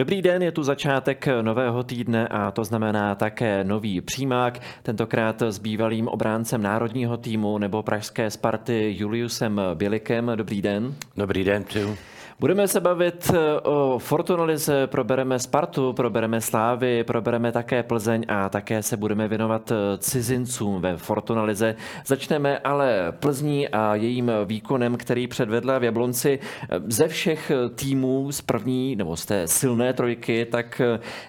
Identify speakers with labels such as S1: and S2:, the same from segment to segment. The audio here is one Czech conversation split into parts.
S1: Dobrý den, je tu začátek nového týdne a to znamená také nový přímák, tentokrát s bývalým obráncem národního týmu nebo pražské Sparty Juliusem Bělikem. Dobrý den.
S2: Dobrý den, přeju.
S1: Budeme se bavit eh, o Fortunalize, probereme Spartu, probereme Slávy, probereme také Plzeň a také se budeme věnovat eh, cizincům ve Fortunalize. Začneme ale Plzní a jejím výkonem, který předvedla v Jablonci eh, ze všech týmů z první nebo z té silné trojky, tak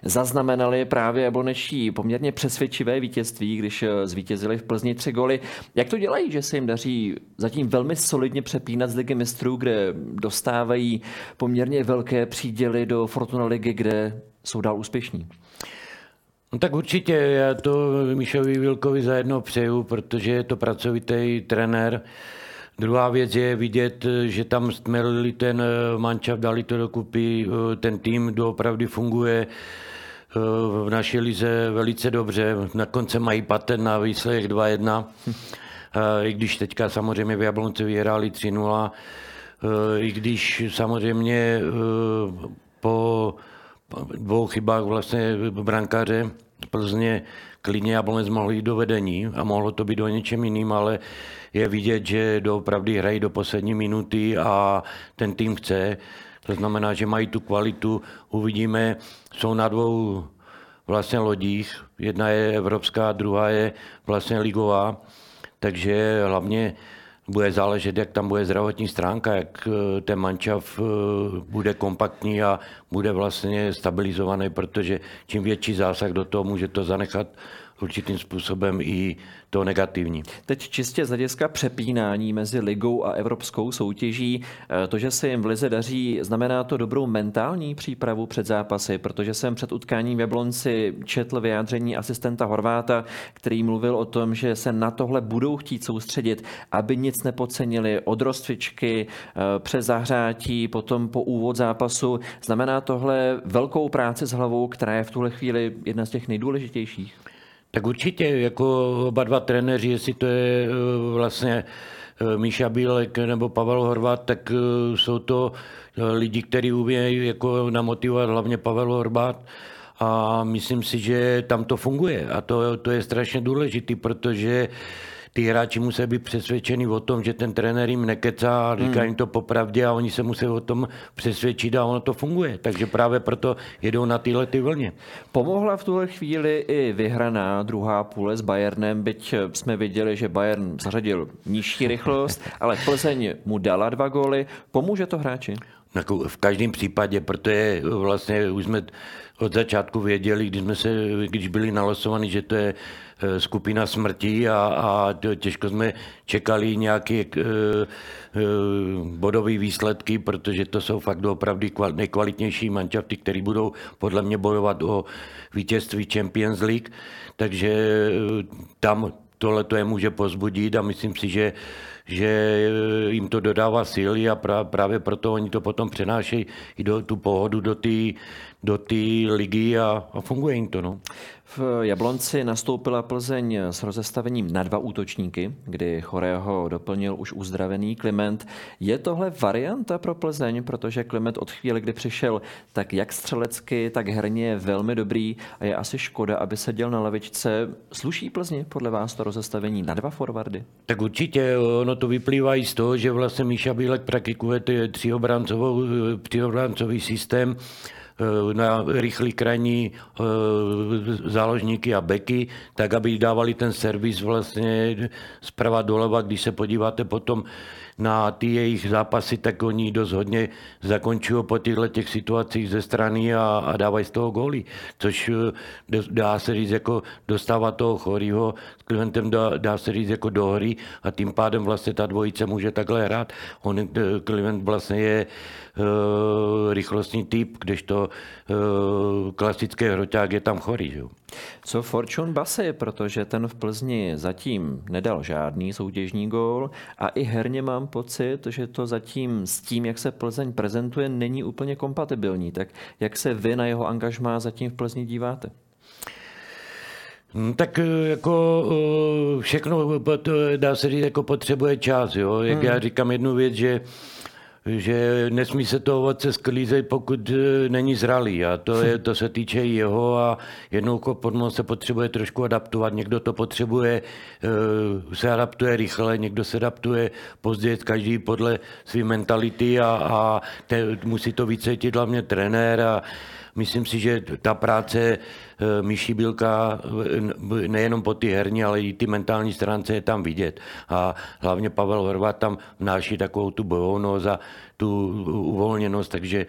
S1: zaznamenali právě jablonečí poměrně přesvědčivé vítězství, když zvítězili v Plzni tři goly. Jak to dělají, že se jim daří zatím velmi solidně přepínat z ligy mistrů, kde dostávají poměrně velké příděly do Fortuna ligy, kde jsou dál úspěšní.
S2: No tak určitě, já to Míšovi Vilkovi zajedno přeju, protože je to pracovitý trenér. Druhá věc je vidět, že tam stmelili ten mančav, dali to dokupy, ten tým doopravdy funguje v naší lize velice dobře. Na konce mají patent na výsledek 2-1, i když teďka samozřejmě v Jablonci vyhráli i když samozřejmě eh, po dvou chybách vlastně brankáře Plzně klidně Jablonec mohl jít do vedení a mohlo to být do něčem jiným, ale je vidět, že doopravdy hrají do poslední minuty a ten tým chce. To znamená, že mají tu kvalitu. Uvidíme, jsou na dvou vlastně lodích. Jedna je evropská, druhá je vlastně ligová. Takže hlavně bude záležet, jak tam bude zdravotní stránka, jak eh, ten mančav eh, bude kompaktní a bude vlastně stabilizovaný, protože čím větší zásah do toho může to zanechat určitým způsobem i to negativní.
S1: Teď čistě z hlediska přepínání mezi ligou a evropskou soutěží, eh, to, že se jim v lize daří, znamená to dobrou mentální přípravu před zápasy, protože jsem před utkáním v Jablonci četl vyjádření asistenta Horváta, který mluvil o tom, že se na tohle budou chtít soustředit, aby nic nepodcenili od rozcvičky eh, přes zahřátí, potom po úvod zápasu. Znamená tohle velkou práci s hlavou, která je v tuhle chvíli jedna z těch nejdůležitějších?
S2: Tak určitě, jako oba dva trenéři, jestli to je eh, vlastně eh, Míša Bílek nebo Pavel Horvat, tak eh, jsou to lidi, kteří umějí jako namotivovat hlavně Pavel Horvat. A myslím si, že tam to funguje. A to, to je strašně důležité, protože ty hráči musí být přesvědčeni o tom, že ten trenér jim nekecá a říká hmm. jim to popravdě a oni se musí o tom přesvědčit a ono to funguje. Takže právě proto jedou na tyhle ty vlně.
S1: Pomohla v tuhle chvíli i vyhraná druhá půle s Bayernem, byť jsme viděli, že Bayern zařadil nižší rychlost, ale Plzeň mu dala dva góly. Pomůže to hráči?
S2: V každém případě, protože vlastně už jsme od začátku věděli, když, jsme se, když byli nalosovaní, že to je eh, skupina smrti a, a těžko jsme čekali nějaké e, e, bodové výsledky, protože to jsou fakt opravdu nejkvalitnější mančafty, které budou podle mě bojovat o vítězství Champions League. Takže tam tohle to je může pozbudit a myslím si, že že jim to dodává síly a právě proto oni to potom přenášejí i do tu pohodu do té do ligy a, a funguje jim to. No.
S1: V Jablonci nastoupila Plzeň s rozestavením na dva útočníky, kdy Chorého doplnil už uzdravený Kliment. Je tohle varianta pro Plzeň, protože Kliment od chvíle, kdy přišel, tak jak střelecky, tak herně je velmi dobrý a je asi škoda, aby seděl na lavičce. Sluší Plzni podle vás to rozestavení na dva forwardy?
S2: Tak určitě, ono to vyplývá i z toho, že vlastně Míša Bílek praktikuje třiobráncový systém, Eh, na rychlý krajní eh, záložníky a beky, tak aby dávali ten servis vlastně zprava doleva, když se podíváte potom na ty jejich zápasy, tak oni dost hodně zakončují po těchto těch situacích ze strany a, a dávají z toho góly, což eh, dá se říct jako dostává toho chorýho s klientem dá, dá se říct jako do hry a tím pádem vlastně ta dvojice může takhle hrát. On, klient vlastně je uh, rychlostní typ, kdežto uh, klasický hroťák je tam chorý. Že?
S1: Co Fortune Basy, protože ten v Plzni zatím nedal žádný soutěžní gól a i herně mám pocit, že to zatím s tím, jak se Plzeň prezentuje, není úplně kompatibilní. Tak jak se vy na jeho angažmá zatím v Plzni díváte?
S2: Hmm, tak eh, jako všechno dá se říct, jako potřebuje čas. Jo? Jak hmm. já říkám jednu věc, že že nesmí se to ovoce sklízet, pokud e, není zralý. A to, je, to se týče jeho a jednou podmo se potřebuje trošku adaptovat. Někdo to potřebuje, e, se adaptuje rychle, někdo se adaptuje později, každý podle své mentality a, a te, musí to vycítit hlavně trenér a myslím si, že ta práce eh, Myší Bílka eh, nejenom po ty herní, ale i ty mentální stránce je tam vidět. A hlavně Pavel Horvat tam vnáší takovou tu bojovnost a tu uvolněnost, takže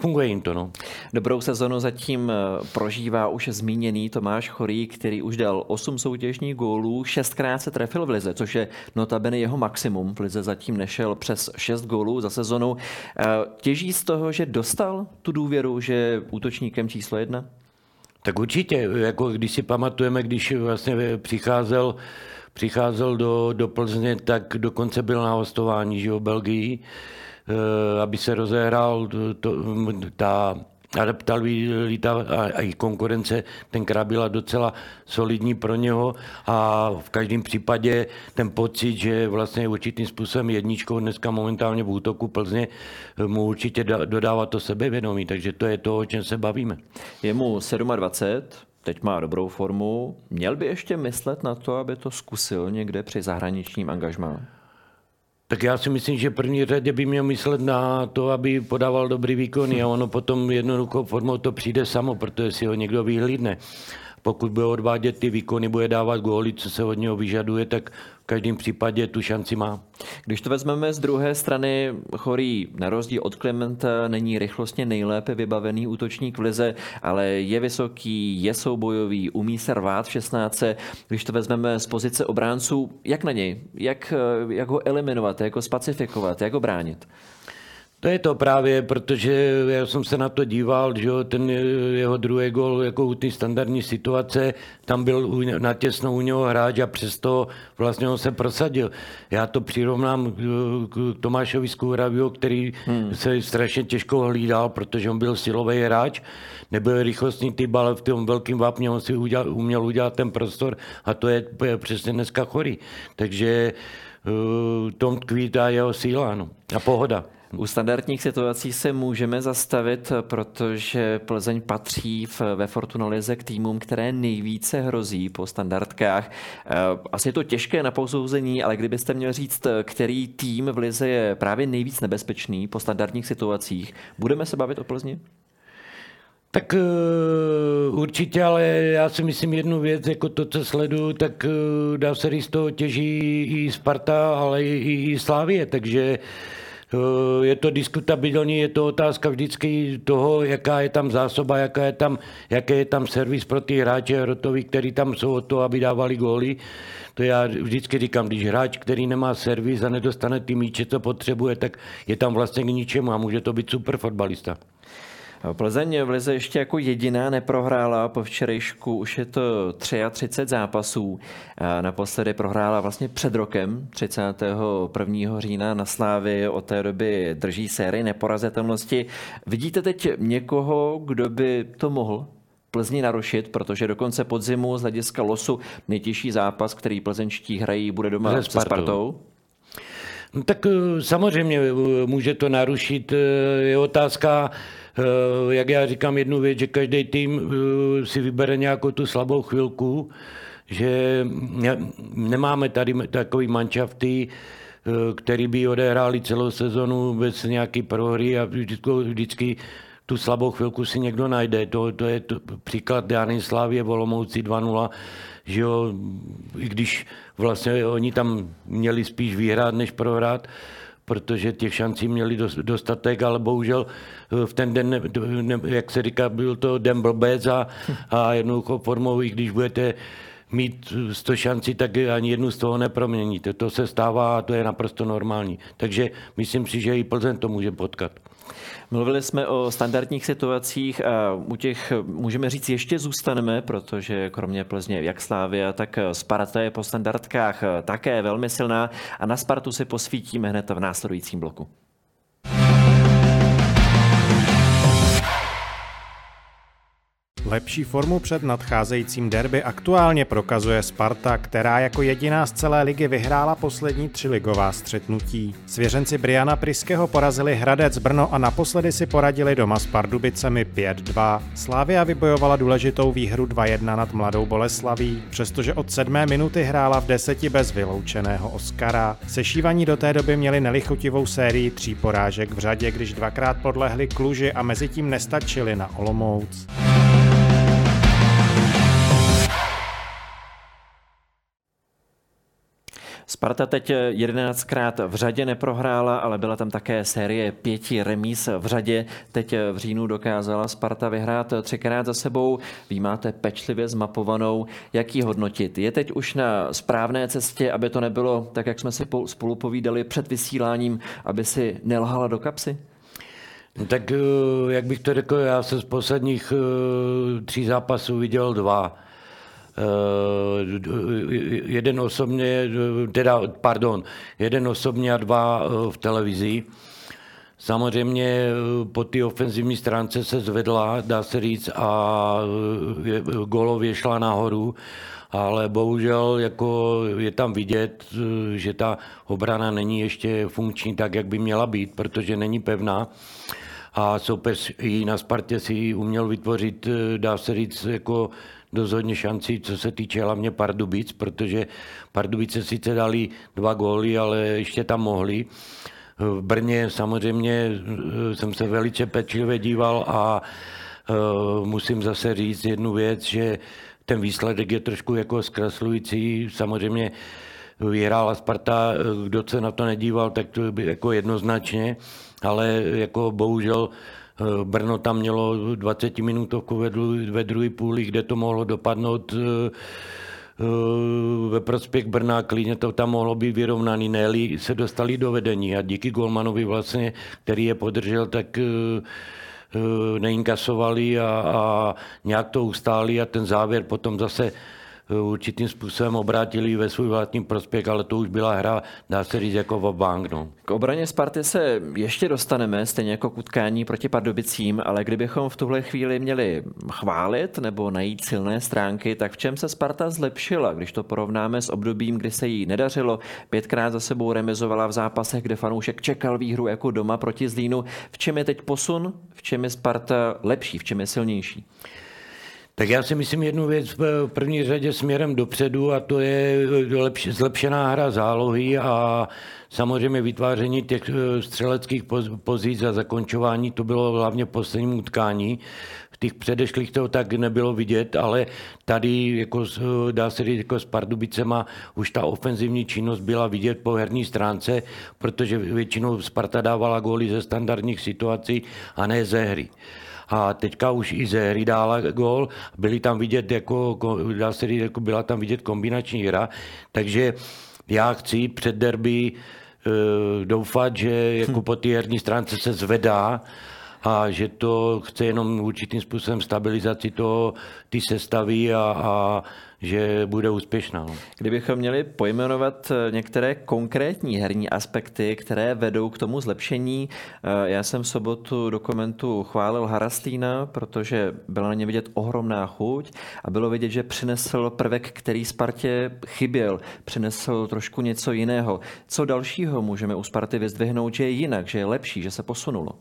S2: Funguje jim to, no.
S1: Dobrou sezonu zatím eh, prožívá už zmíněný Tomáš Chorý, který už dal 8 soutěžních gólů, šestkrát se trefil v lize, což je notabene jeho maximum. V lize zatím nešel přes 6 gólů za sezonu. Eh, těží z toho, že dostal tu důvěru, že je útočníkem číslo jedna?
S2: Tak určitě, jako když si pamatujeme, když vlastně přicházel přicházel do, do Plzně, tak dokonce byl na hostování že, v Belgii aby se rozehrál to, ta adaptabilita a, a i konkurence tenkrát byla docela solidní pro něho a v každém případě ten pocit, že vlastně určitým způsobem jedničkou dneska momentálně v útoku Plzně eh, mu určitě dodává to sebevědomí, takže to je to, o čem se bavíme.
S1: Je mu 27, teď má dobrou formu. Měl by ještě myslet na to, aby to zkusil někde při zahraničním angažmá?
S2: Tak já si myslím, že první řadě by měl myslet na to, aby podával dobrý výkon a ono potom jednoduchou formou to přijde samo, protože si ho někdo vyhlídne. Pokud bude odvádět ty výkony, bude dávat góly, co se od něho vyžaduje, tak každém případě tu šanci má.
S1: Když to vezmeme z druhé strany, Chorý na rozdíl od Klementa není rychlostně nejlépe vybavený útočník v lize, ale je vysoký, je soubojový, umí se rvát v 16. Když to vezmeme z pozice obránců, jak na něj? Jak, jak ho eliminovat, jak ho spacifikovat, jak ho bránit?
S2: To je to právě, protože já jsem se na to díval, že ten jeho druhý gol jako u té standardní situace, tam byl natěsno u něho hráč a přesto vlastně on se prosadil. Já to přirovnám k Tomášovi Skůraviu, který hmm. se strašně těžko hlídal, protože on byl silový hráč, nebyl rychlostní typ, ale v tom velkém vápně on si udělal, uměl udělat ten prostor a to je, přesně dneska chorý. Takže uh, tom tkví ta jeho síla no, a pohoda.
S1: U standardních situací se můžeme zastavit, protože Plzeň patří v, ve Fortunalize k týmům, které nejvíce hrozí po standardkách. Eh, asi je to těžké na posouzení, ale kdybyste měl říct, který tým v Lize je právě nejvíc nebezpečný po standardních situacích, budeme se bavit o Plzni?
S2: Tak uh, určitě, ale já si myslím jednu věc, jako to, co sleduju, tak uh, dá se říct, toho těží i Sparta, ale i, i, i Slávě, takže Eh, je to diskutabilní, je to otázka vždycky toho, jaká je tam zásoba, jaká je tam, jaký je tam servis pro ty hráče rotoví, který tam jsou o to, aby dávali góly. To já vždycky říkám, když hráč, který nemá servis a nedostane ty míče, co potřebuje, tak je tam vlastně k ničemu a může to být super fotbalista.
S1: Plzeň v Lize ještě jako jediná neprohrála, po včerejšku už je to 33 zápasů. Naposledy prohrála vlastně před rokem, 31. října na Slávy, od té doby drží sérii neporazitelnosti. Vidíte teď někoho, kdo by to mohl Plzni narušit, protože do konce podzimu z hlediska losu nejtěžší zápas, který plzeňští hrají, bude doma se Spartou.
S2: No, tak eh, samozřejmě eh, může to narušit. Eh, je otázka, jak já říkám jednu věc, že každý tým eh, si vybere nějakou tu slabou chvilku, že nemáme tady takový manšafty, eh, který by odehráli celou sezonu bez nějaký prohry a vždycky, vždycky tu slabou chvilku si někdo najde. To, to je to, příklad Jany Slávě Volomouci 2-0, že jo, i když vlastně oni tam měli spíš vyhrát, než prohrát, protože těch šancí měli dostatek, ale bohužel eh, v ten den, jak se říká, byl to den blbec a, a jednoduchou formou, i když budete mít 100 šancí, tak ani jednu z toho neproměníte. To se stává a to je naprosto normální. Takže myslím si, že i Plzeň to může potkat.
S1: Mluvili jsme o standardních situacích a u těch, můžeme říct, ještě zůstaneme, protože kromě Plzně jak Slávia, tak Sparta je po standardkách také velmi silná a na Spartu si posvítíme hned v následujícím bloku.
S3: Lepší formu před nadcházejícím derby aktuálně prokazuje Sparta, která jako jediná z celé ligy vyhrála poslední tři ligová střetnutí. Svěřenci Briana Priského porazili Hradec Brno a naposledy si poradili doma s Pardubicemi 5-2. Slávia vybojovala důležitou výhru 2-1 nad Mladou Boleslaví, přestože od sedmé minuty hrála v deseti bez vyloučeného Oscara. Sešívaní do té doby měli nelichotivou sérii tří porážek v řadě, když dvakrát podlehli Kluži a mezi tím nestačili na Olomouc.
S1: Sparta teď 11krát v řadě neprohrála, ale byla tam také série pěti remíz v řadě. Teď v říjnu dokázala Sparta vyhrát třikrát za sebou. Vy máte pečlivě zmapovanou. Jak ji hodnotit? Je teď už na správné cestě, aby to nebylo tak, jak jsme si spolu povídali před vysíláním, aby si nelhala do kapsy?
S2: No tak eh, jak bych to řekl, já jsem z posledních eh, tří zápasů viděl dva. Eh, jeden osobně, teda, pardon, jeden osobně a dva v televizi. Samozřejmě po té ofenzivní stránce se zvedla, dá se říct, a golově šla nahoru, ale bohužel jako je tam vidět, že ta obrana není ještě funkční tak, jak by měla být, protože není pevná a soupeř i na Spartě si uměl vytvořit, eh, dá se říct, jako dost hodně šancí, co se týče hlavně Pardubic, protože Pardubice sice dali dva góly, ale ještě tam mohli. V Brně samozřejmě eh, jsem se velice pečlivě díval a eh, musím zase říct jednu věc, že ten výsledek je trošku jako zkreslující. Samozřejmě vyhrála Sparta, kdo se na to nedíval, tak to by jako jednoznačně, ale jako bohužel eh, Brno tam mělo 20 minutovku ve druhé půli, kde to mohlo dopadnout eh, eh, ve prospěch Brna, klidně to tam mohlo být vyrovnaný, ne se dostali do vedení. A díky Golmanovi vlastně, který je podržel, tak neinkasovali a, a nějak to ustáli a ten závěr potom zase určitým způsobem obrátili ve svůj vlastní prospěch, ale to už byla hra, dá se říct, jako v bank. No.
S1: K obraně Sparty se ještě dostaneme, stejně jako k utkání proti Pardubicím, ale kdybychom v tuhle chvíli měli chválit nebo najít silné stránky, tak v čem se Sparta zlepšila, když to porovnáme s obdobím, kdy se jí nedařilo, pětkrát za sebou remizovala v zápasech, kde fanoušek čekal výhru jako doma proti Zlínu. V čem je teď posun? V čem je Sparta lepší? V čem je silnější?
S2: Tak já si myslím jednu věc v první řadě směrem dopředu a to je lepš, zlepšená hra zálohy a samozřejmě vytváření těch eh, střeleckých pozic a zakončování, to bylo hlavně v posledním utkání. V těch předešlých to tak nebylo vidět, ale tady, jako, dá se říct, jako s Pardubicema už ta ofenzivní činnost byla vidět po herní stránce, protože většinou Sparta dávala góly ze standardních situací a ne ze hry a teďka už i ze hry dála gól, byly tam vidět jako, dá se říct, jako byla tam vidět kombinační hra, takže já chci před derby uh, doufat, že jako hm. po té herní stránce se zvedá a že to chce jenom určitým způsobem stabilizaci toho, ty sestavy a, a že bude úspěšná. No.
S1: Kdybychom měli pojmenovat eh, některé konkrétní herní aspekty, které vedou k tomu zlepšení, eh, já jsem v sobotu dokumentu chválil Harastína, protože byla na ně vidět ohromná chuť a bylo vidět, že přinesl prvek, který Spartě chyběl, přinesl trošku něco jiného. Co dalšího můžeme u Sparty vyzdvihnout, že je jinak, že je lepší, že se posunulo?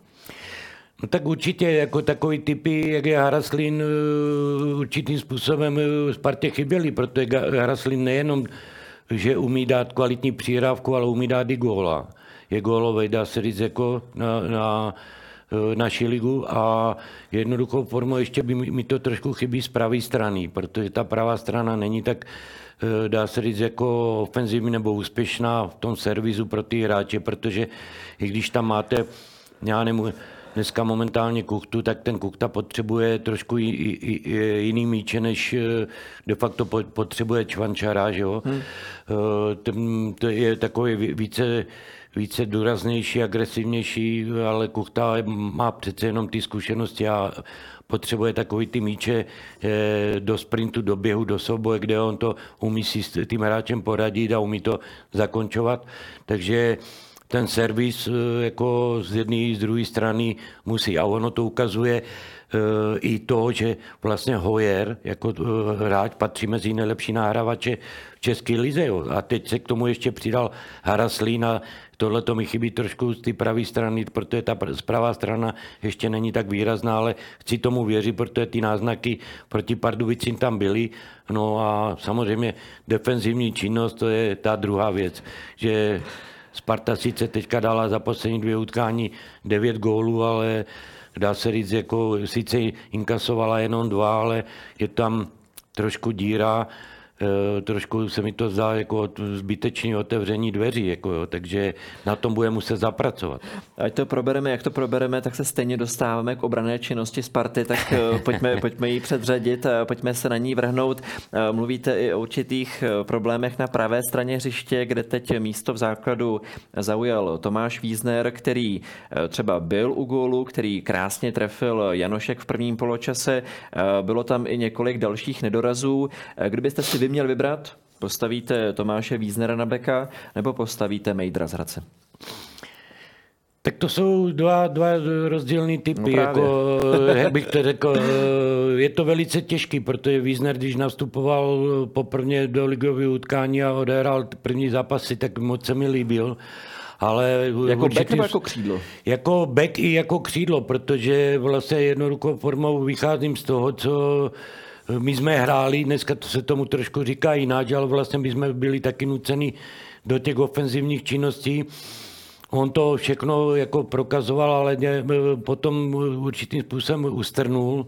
S2: No tak určitě jako takový typy, jak je Haraslin, eh, určitým způsobem eh, Spartě chyběli, protože Haraslin nejenom, že umí dát kvalitní přírávku, ale umí dát i góla. Je gólovej, dá se říct, jako na, na eh, naši ligu a jednoduchou formou ještě by mi to trošku chybí z pravé strany, protože ta pravá strana není tak, dá se říct, jako ofenzivní nebo úspěšná v tom servisu pro ty hráče, protože i když tam máte, já nemůžu, dneska momentálně Kuchtu, tak ten Kuchta potřebuje trošku jiný míče, než eh, de facto potřebuje Čvančara, že jo. Hmm. Eh, to je takový více více důraznější, agresivnější, ale Kuchta má přece jenom ty zkušenosti a potřebuje takový ty míče eh, do sprintu, do běhu, do souboje, kde on to umí si s tím hráčem poradit a umí to zakončovat. Takže ten servis eh, jako z jedné z druhé strany musí. A ono to ukazuje eh, i to, že vlastně Hoyer jako hráč patří mezi nejlepší nahrávače v České lize. A teď se k tomu ještě přidal Haraslín a tohle to mi chybí trošku z té pravé strany, protože ta pravá strana ještě není tak výrazná, ale chci tomu věřit, protože ty náznaky proti Pardubicím tam byly. No a samozřejmě defenzivní činnost, to je ta druhá věc, že Sparta sice teďka dala za poslední dvě utkání devět gólů, ale dá se říct, jako sice inkasovala jenom dva, ale je tam trošku díra trošku se mi to zdá jako zbytečné otevření dveří, jako jo, takže na tom bude muset zapracovat.
S1: Ať to probereme, jak to probereme, tak se stejně dostáváme k obrané činnosti Sparty, tak eh, pojďme, pojďme ji předřadit, pojďme se na ní vrhnout. Eh, mluvíte i o určitých problémech na pravé straně hřiště, kde teď místo v základu zaujal Tomáš Vízner, který třeba byl u gólu, který krásně trefil Janošek v prvním poločase. Bylo tam i několik dalších nedorazů. Kdybyste si vy měl vybrat, postavíte Tomáše Víznera na beka nebo postavíte Mejdra z Hradce?
S2: Tak to jsou dva, dva rozdílné typy. No jako, jak bych to řekl, je to velice těžký, protože Wiesner, když nastupoval poprvé do ligové utkání a odehrál první zápasy, tak moc se mi líbil. Ale
S1: jako určitý, back nebo jako křídlo?
S2: Jako back i jako křídlo, protože vlastně jednoduchou formou vycházím z toho, co my jsme hráli, dneska to se tomu trošku říká jinak, ale vlastně my jsme byli taky nuceni do těch ofenzivních činností. On to všechno jako prokazoval, ale potom určitým způsobem ustrnul,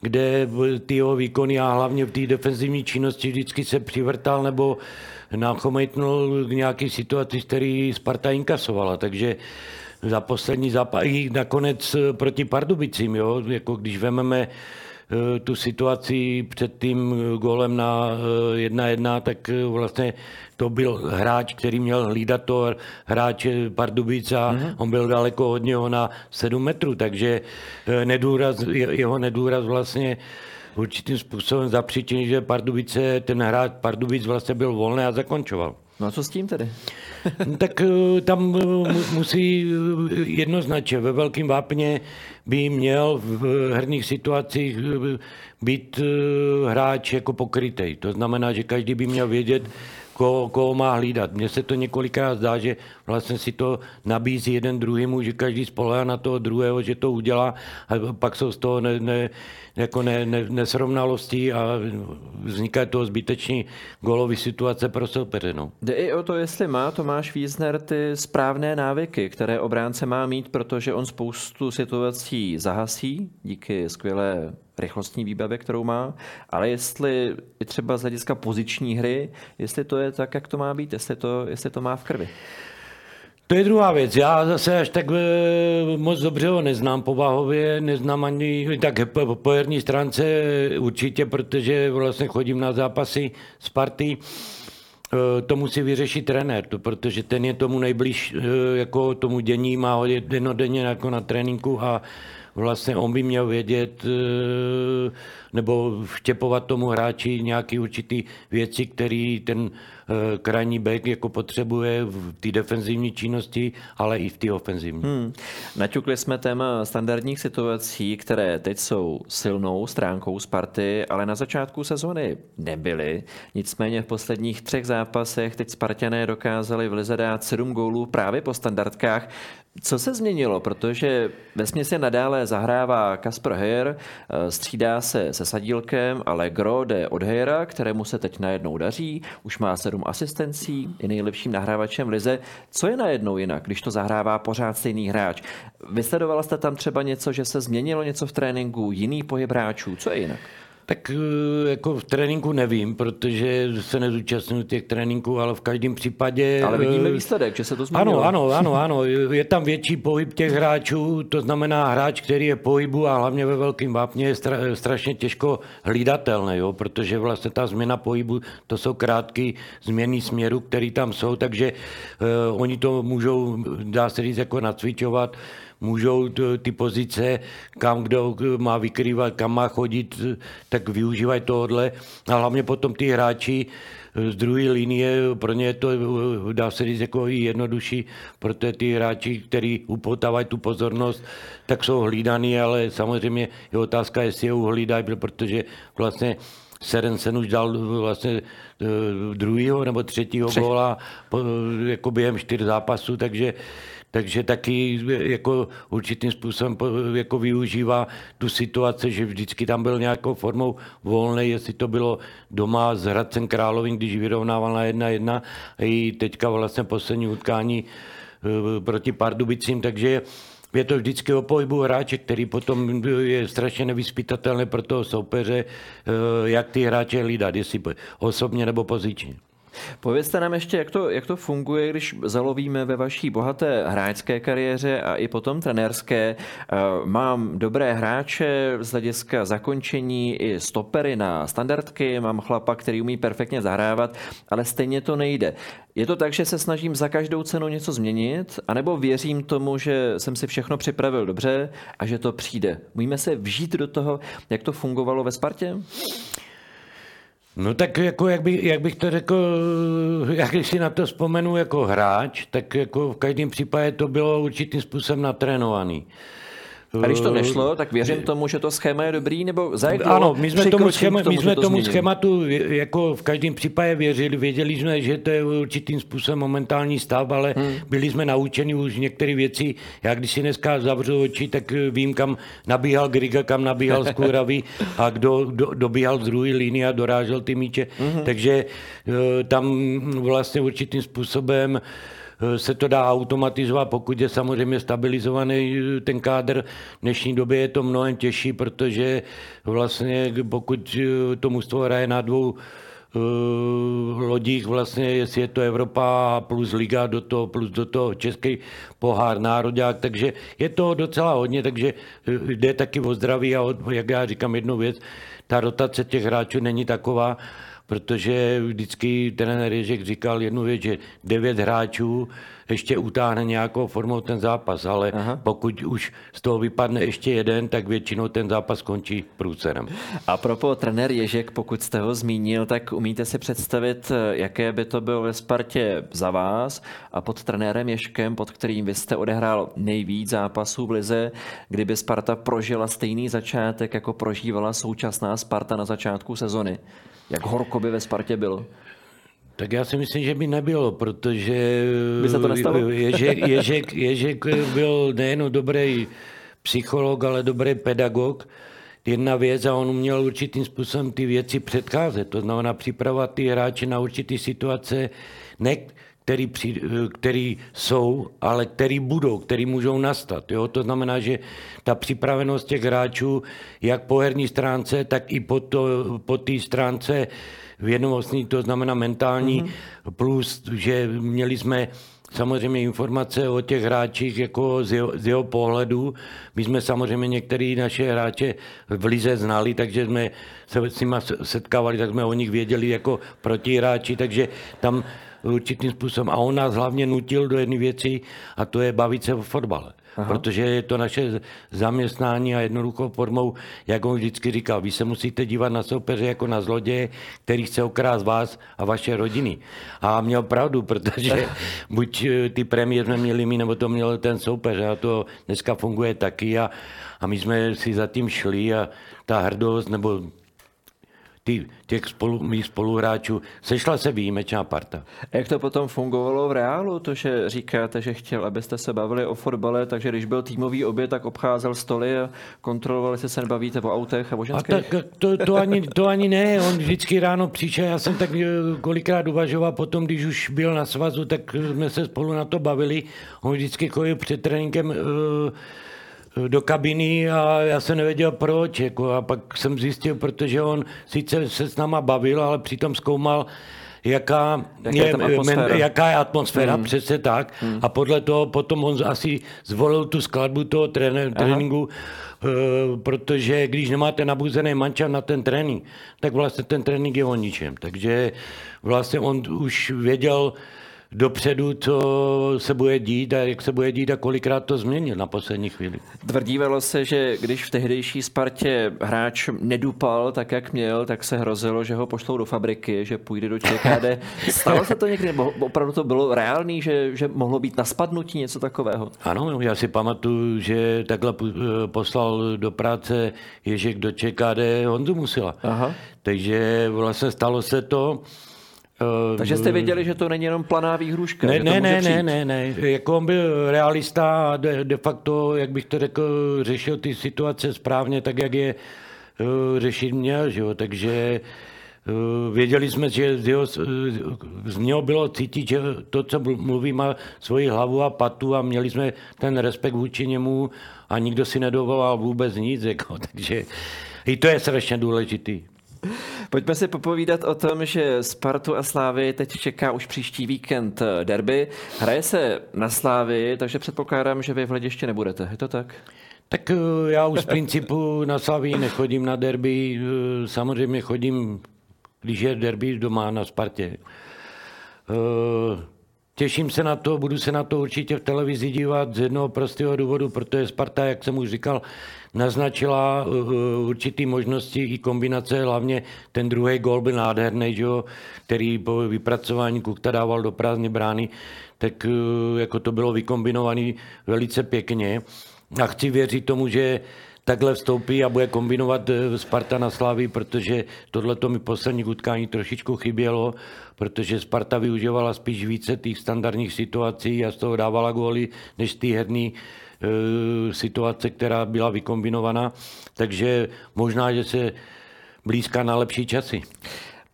S2: kde ty jeho výkony a hlavně v té defenzivní činnosti vždycky se přivrtal nebo nachomejtnul k nějaké situaci, který Sparta inkasovala. Takže za poslední zápas, i nakonec proti Pardubicím, jo, jako když vememe Eh, tu situaci před tím golem na 1-1, eh, tak eh, vlastně to byl hráč, který měl hlídat to hráč Pardubic a mm-hmm. on byl daleko od něho na 7 metrů, takže nedůraz, jeho nedůraz vlastně určitým způsobem zapříčinil, že Pardubice, ten hráč Pardubic vlastně byl volný a zakončoval.
S1: No a co s tím tedy?
S2: Tak eh, tam eh, musí eh, jednoznačně ve velkém vápně by měl v herních situacích být hráč jako pokrytej. To znamená, že každý by měl vědět, koho, koho má hlídat. Mně se to několikrát zdá, že vlastně si to nabízí jeden druhýmu, že každý spolehá na toho druhého, že to udělá a pak jsou z toho ne, ne, jako ne, ne, nesrovnalostí a vzniká to zbytečný golový situace pro soupeře. No.
S1: Jde i o to, jestli má Tomáš Wiesner ty správné návyky, které obránce má mít, protože on spoustu situací zahasí díky skvělé rychlostní výbavě, kterou má, ale jestli i třeba z hlediska poziční hry, jestli to je tak, jak to má být, jestli to, jestli to má v krvi.
S2: To je druhá věc. Já zase až tak eh, moc dobře ho neznám povahově, neznám ani tak po, herní stránce určitě, protože vlastně chodím na zápasy Sparty. Eh, to musí vyřešit trenér, protože ten je tomu nejblíž eh, jako tomu dění, má ho denodenně jako na tréninku a vlastně on by měl vědět nebo vštěpovat tomu hráči nějaký určitý věci, který ten Eh, krajní back jako potřebuje v té defenzivní činnosti, ale i v té ofenzivní. Hmm.
S1: Naťukli jsme téma standardních situací, které teď jsou silnou stránkou Sparty, ale na začátku sezóny nebyly. Nicméně v posledních třech zápasech teď Spartané dokázali v Lize dát sedm gólů právě po standardkách. Co se změnilo? Protože ve směsi nadále zahrává Kasper Heyer, eh, střídá se se Sadílkem, ale Gro jde od Heyera, kterému se teď najednou daří, už má sedm asistencí, je nejlepším nahrávačem v lize. Co je najednou jinak, když to zahrává pořád stejný hráč? Vysledovala jste tam třeba něco, že se změnilo něco v tréninku, jiný pohyb hráčů? Co je jinak?
S2: Tak eh, jako v tréninku nevím, protože se nezúčastňuji těch tréninků, ale v každém případě...
S1: Ale vidíme eh, výsledek, že se to změnilo.
S2: Ano, ano, ano, ano. Je tam větší pohyb těch hráčů, to znamená hráč, který je pohybu a hlavně ve velkém vápně je stra, strašně těžko hlídatelný, jo, protože vlastně ta změna pohybu, to jsou krátké změny směru, které tam jsou, takže uh, oni to můžou, dá se říct, jako nacvičovat můžou ty pozice, kam kdo má vykrývat, kam má chodit, tak využívají tohle. A hlavně potom ty hráči z druhé linie, pro ně je to, dá se říct, jako i jednodušší, protože ty hráči, kteří upotávají tu pozornost, tak jsou hlídaný, ale samozřejmě je otázka, jestli je uhlídají, protože vlastně Serensen už dal vlastně eh, druhého nebo třetího Tři. góla jako během čtyř zápasů, takže takže taky jako určitým způsobem jako využívá tu situaci, že vždycky tam byl nějakou formou volný, jestli to bylo doma s Hradcem Královým, když vyrovnával na jedna jedna, i teďka vlastně poslední utkání eh, proti Pardubicím, takže je to vždycky o pohybu hráče, který potom je strašně nevyspytatelný pro toho soupeře, eh, jak ty hráče hlídat, jestli osobně nebo pozičně.
S1: Povězte nám ještě, jak to, jak to funguje, když zalovíme ve vaší bohaté hráčské kariéře a i potom trenérské. Eh, mám dobré hráče z hlediska zakončení i stopery na standardky, mám chlapa, který umí perfektně zahrávat, ale stejně to nejde. Je to tak, že se snažím za každou cenu něco změnit, anebo věřím tomu, že jsem si všechno připravil dobře a že to přijde. Můžeme se vžít do toho, jak to fungovalo ve Spartě?
S2: No tak jako, jak, by, jak bych to řekl, jak když si na to vzpomenu jako hráč, tak jako v každém případě to bylo určitým způsobem natrénovaný.
S1: A když to nešlo, tak věřím tomu, že to schéma je dobrý, nebo za jak
S2: Ano, my jsme tomu, schéma, tomu, my jsme to tomu schématu jako v každém případě věřili, věděli jsme, že to je určitým způsobem momentální stav, ale hmm. byli jsme naučeni už některé věci. Já když si dneska zavřu oči, tak vím, kam nabíhal Griga, kam nabíhal Skůravý a kdo do, dobíhal z druhé linie a dorážel ty míče. Hmm. Takže eh, tam vlastně určitým způsobem Eh, se to dá automatizovat, pokud je samozřejmě stabilizovaný eh, ten kádr. V dnešní době je to mnohem těžší, protože vlastně pokud eh, to mužstvo hraje na dvou lodích vlastně, jestli je to Evropa plus Liga do toho, plus do toho Český pohár národák, takže je to docela hodně, takže jde taky o zdraví a jak já říkám jednu věc, ta rotace těch hráčů není taková, protože vždycky trenér Ježek říkal jednu věc, že devět hráčů ještě utáhne nějakou formou ten zápas, ale Aha. pokud už z toho vypadne ještě jeden, tak většinou ten zápas končí průcerem.
S1: A propos trenér Ježek, pokud jste ho zmínil, tak umíte si představit, jaké by to bylo ve Spartě za vás a pod trenérem Ježkem, pod kterým vy jste odehrál nejvíc zápasů v Lize, kdyby Sparta prožila stejný začátek, jako prožívala současná Sparta na začátku sezony. Jak horko by ve Spartě bylo?
S2: Tak já si myslím, že by nebylo, protože
S1: by se to nestalo?
S2: Ježek, Ježek, Ježek byl nejen dobrý psycholog, ale dobrý pedagog. Jedna věc a on uměl určitým způsobem ty věci předcházet. To znamená připravovat ty hráče na určité situace, ne který, při, který jsou, ale který budou, který můžou nastat. Jo? To znamená, že ta připravenost těch hráčů, jak po herní stránce, tak i po, to, po té stránce vědomostní, to znamená mentální, mm-hmm. plus, že měli jsme samozřejmě informace o těch hráčích jako z jeho, z jeho pohledu. My jsme samozřejmě některé naše hráče v Lize znali, takže jsme se s nimi setkávali, tak jsme o nich věděli jako protihráči, takže tam určitým způsobem. A on nás hlavně nutil do jedné věci a to je bavit se o fotbale. Aha. protože je to naše zaměstnání a jednoduchou formou, jak on vždycky říkal, vy se musíte dívat na soupeře jako na zloděje, který chce okrást vás a vaše rodiny. A měl pravdu, protože buď eh, ty prémie jsme měli my, nebo to měl ten soupeř a to dneska funguje taky a, a my jsme si za tím šli a ta hrdost nebo ty, těch spolu, mých spoluhráčů. Sešla se výjimečná parta.
S1: A jak to potom fungovalo v reálu? To, že říkáte, že chtěl, abyste se bavili o fotbale, takže když byl týmový oběd, tak obcházel stoly a kontroloval, jestli se nebavíte o autech a o ženských?
S2: A tak to, to, ani, to ani ne. On vždycky ráno přišel. Já jsem tak eh, kolikrát uvažoval potom, když už byl na svazu, tak jsme se spolu na to bavili. On vždycky chodil před tréninkem uh, do kabiny a já jsem nevěděl proč. Jako, a pak jsem zjistil, protože on sice se s náma bavil, ale přitom zkoumal, jaká, je, je atmosféra. jaká je atmosféra, mm. přesně tak. Mm. A podle toho potom on asi zvolil tu skladbu toho tréne, tréninku, uh, protože když nemáte nabuzený manča na ten trénink, tak vlastně ten trénink je o ničem. Takže vlastně on už věděl, dopředu, co se bude dít a jak se bude dít a kolikrát to změnil na poslední chvíli.
S1: Tvrdívalo se, že když v tehdejší Spartě hráč nedupal tak, jak měl, tak se hrozilo, že ho pošlou do fabriky, že půjde do ČKD. Stalo se to někdy? Nebo opravdu to bylo reálný, že, že mohlo být na spadnutí něco takového?
S2: Ano, já si pamatuju, že takhle poslal do práce Ježek do ČKD Honzu Musila. Aha. Takže vlastně stalo se to,
S1: takže jste věděli, že to není jenom planá výhruška?
S2: Ne, ne, ne, ne, ne, ne. Jako on byl realista a de, de facto, jak bych to řekl, řešil ty situace správně, tak jak je uh, řešit měl, že jo? takže uh, věděli jsme, že z, jeho, z něho bylo cítit, že to, co mluví, má svoji hlavu a patu a měli jsme ten respekt vůči němu a nikdo si nedovolal vůbec nic, jako, takže i to je strašně důležitý.
S1: Pojďme si popovídat o tom, že Spartu a Slávy teď čeká už příští víkend derby. Hraje se na Slávy, takže předpokládám, že vy v hlediště nebudete. Je to tak?
S2: Tak eh, já už z principu na Slávy nechodím na derby. Eh, samozřejmě chodím, když je derby doma na Spartě. Eh, těším se na to, budu se na to určitě v televizi dívat z jednoho prostého důvodu, protože Sparta, jak jsem už říkal, naznačila uh, uh, určitý možnosti i kombinace, hlavně ten druhý gol byl nádherný, že který po vypracování Kukta dával do prázdné brány, tak uh, jako to bylo vykombinované velice pěkně. A chci věřit tomu, že takhle vstoupí a bude kombinovat Sparta na Slávy, protože tohle to mi poslední utkání trošičku chybělo, protože Sparta využívala spíš více těch standardních situací a z toho dávala góly, než ty herní Eh, situace, která byla vykombinovaná, takže možná, že se blízká na lepší časy.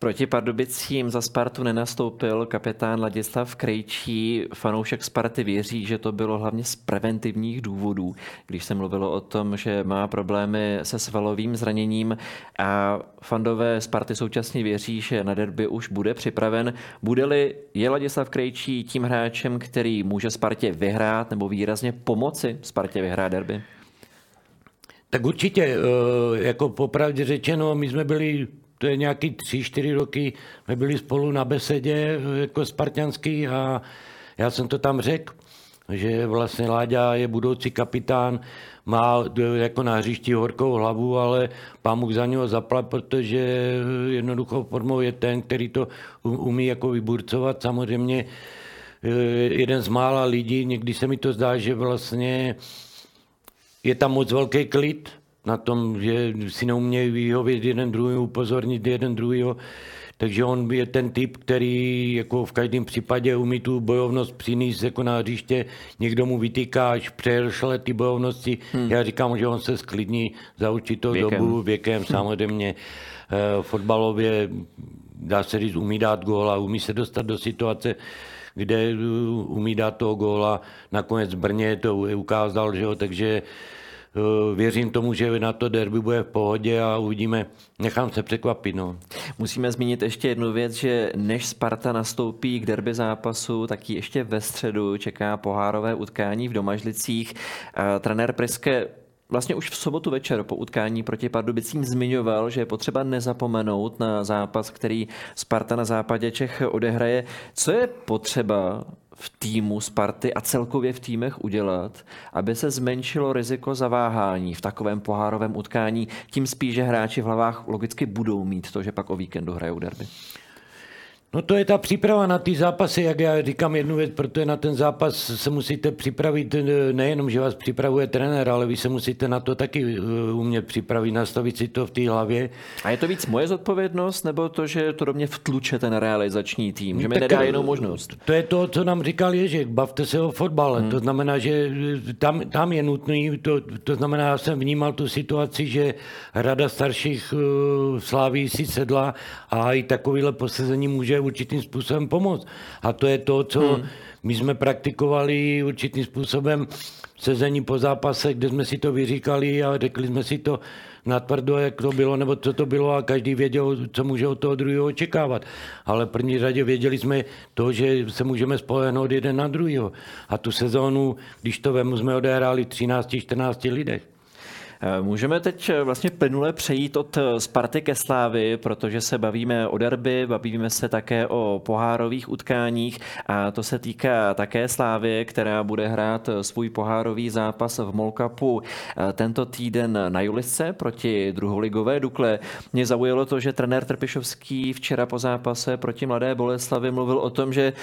S1: Proti Pardubicím za Spartu nenastoupil kapitán Ladislav Krejčí. Fanoušek Sparty věří, že to bylo hlavně z preventivních důvodů, když se mluvilo o tom, že má problémy se svalovým zraněním a fandové Sparty současně věří, že na derby už bude připraven. Bude-li je Ladislav Krejčí tím hráčem, který může Spartě vyhrát nebo výrazně pomoci Spartě vyhrát derby?
S2: Tak určitě, eh, jako popravdě řečeno, my jsme byli to je nějaký tři, čtyři roky, jsme byli spolu na besedě jako spartianský a já jsem to tam řekl, že vlastně Láďa je budoucí kapitán, má jako na hřišti horkou hlavu, ale pán mu za něho zaplat, protože jednoduchou formou je ten, který to umí jako vyburcovat. Samozřejmě eh, jeden z mála lidí, někdy se mi to zdá, že vlastně je tam moc velký klid, na tom, že si neumějí vyhovět jeden druhý, upozornit jeden druhýho. Takže on je ten typ, který jako v každém případě umí tu bojovnost přinést jako na hřiště. Někdo mu vytýká, až přešle ty bojovnosti. Hmm. Já říkám, že on se sklidní za určitou věkem. dobu, věkem hmm. samozřejmě. Eh, fotbalově, dá se říct, umí dát góla, umí se dostat do situace, kde eh, umí dát toho góla. Nakonec Brně to ukázal, že jo, takže věřím tomu, že na to derby bude v pohodě a uvidíme. Nechám se překvapit. No.
S1: Musíme zmínit ještě jednu věc, že než Sparta nastoupí k derby zápasu, tak ji ještě ve středu čeká pohárové utkání v Domažlicích. Trenér Priske Vlastně už v sobotu večer po utkání proti Pardubicím zmiňoval, že je potřeba nezapomenout na zápas, který Sparta na západě Čech odehraje. Co je potřeba v týmu Sparty a celkově v týmech udělat, aby se zmenšilo riziko zaváhání v takovém pohárovém utkání, tím spíš, že hráči v hlavách logicky budou mít to, že pak o víkendu hrajou derby.
S2: No to je ta příprava na ty zápasy, jak já říkám jednu věc, protože na ten zápas se musíte připravit, eh, nejenom, že vás připravuje trenér, ale vy se musíte na to taky eh, umět připravit, nastavit si to v té hlavě.
S1: A je to víc moje zodpovědnost, nebo to, že to do mě vtluče ten realizační tým, že mi tak nedá eh, jinou možnost?
S2: To je to, co nám říkal Ježek, bavte se o fotbale. Hmm. To znamená, že tam, tam je nutný, to, to znamená, já jsem vnímal tu situaci, že rada starších uh, sláví si sedla a i takovýhle posezení může určitým způsobem pomoct. A to je to, co hmm. my jsme praktikovali určitým způsobem sezení po zápase, kde jsme si to vyříkali a řekli jsme si to natvrdo, jak to bylo, nebo co to bylo a každý věděl, co může od toho druhého očekávat. Ale v první řadě věděli jsme to, že se můžeme spolehnout jeden na druhého. A tu sezónu, když to vemu, jsme odehráli 13-14 lidech.
S1: Můžeme teď vlastně plynule přejít od Sparty ke Slávy, protože se bavíme o derby, bavíme se také o pohárových utkáních a to se týká také Slávy, která bude hrát svůj pohárový zápas v Molkapu tento týden na Julisce proti druholigové Dukle. Mě zaujalo to, že trenér Trpišovský včera po zápase proti Mladé Boleslavi mluvil o tom, že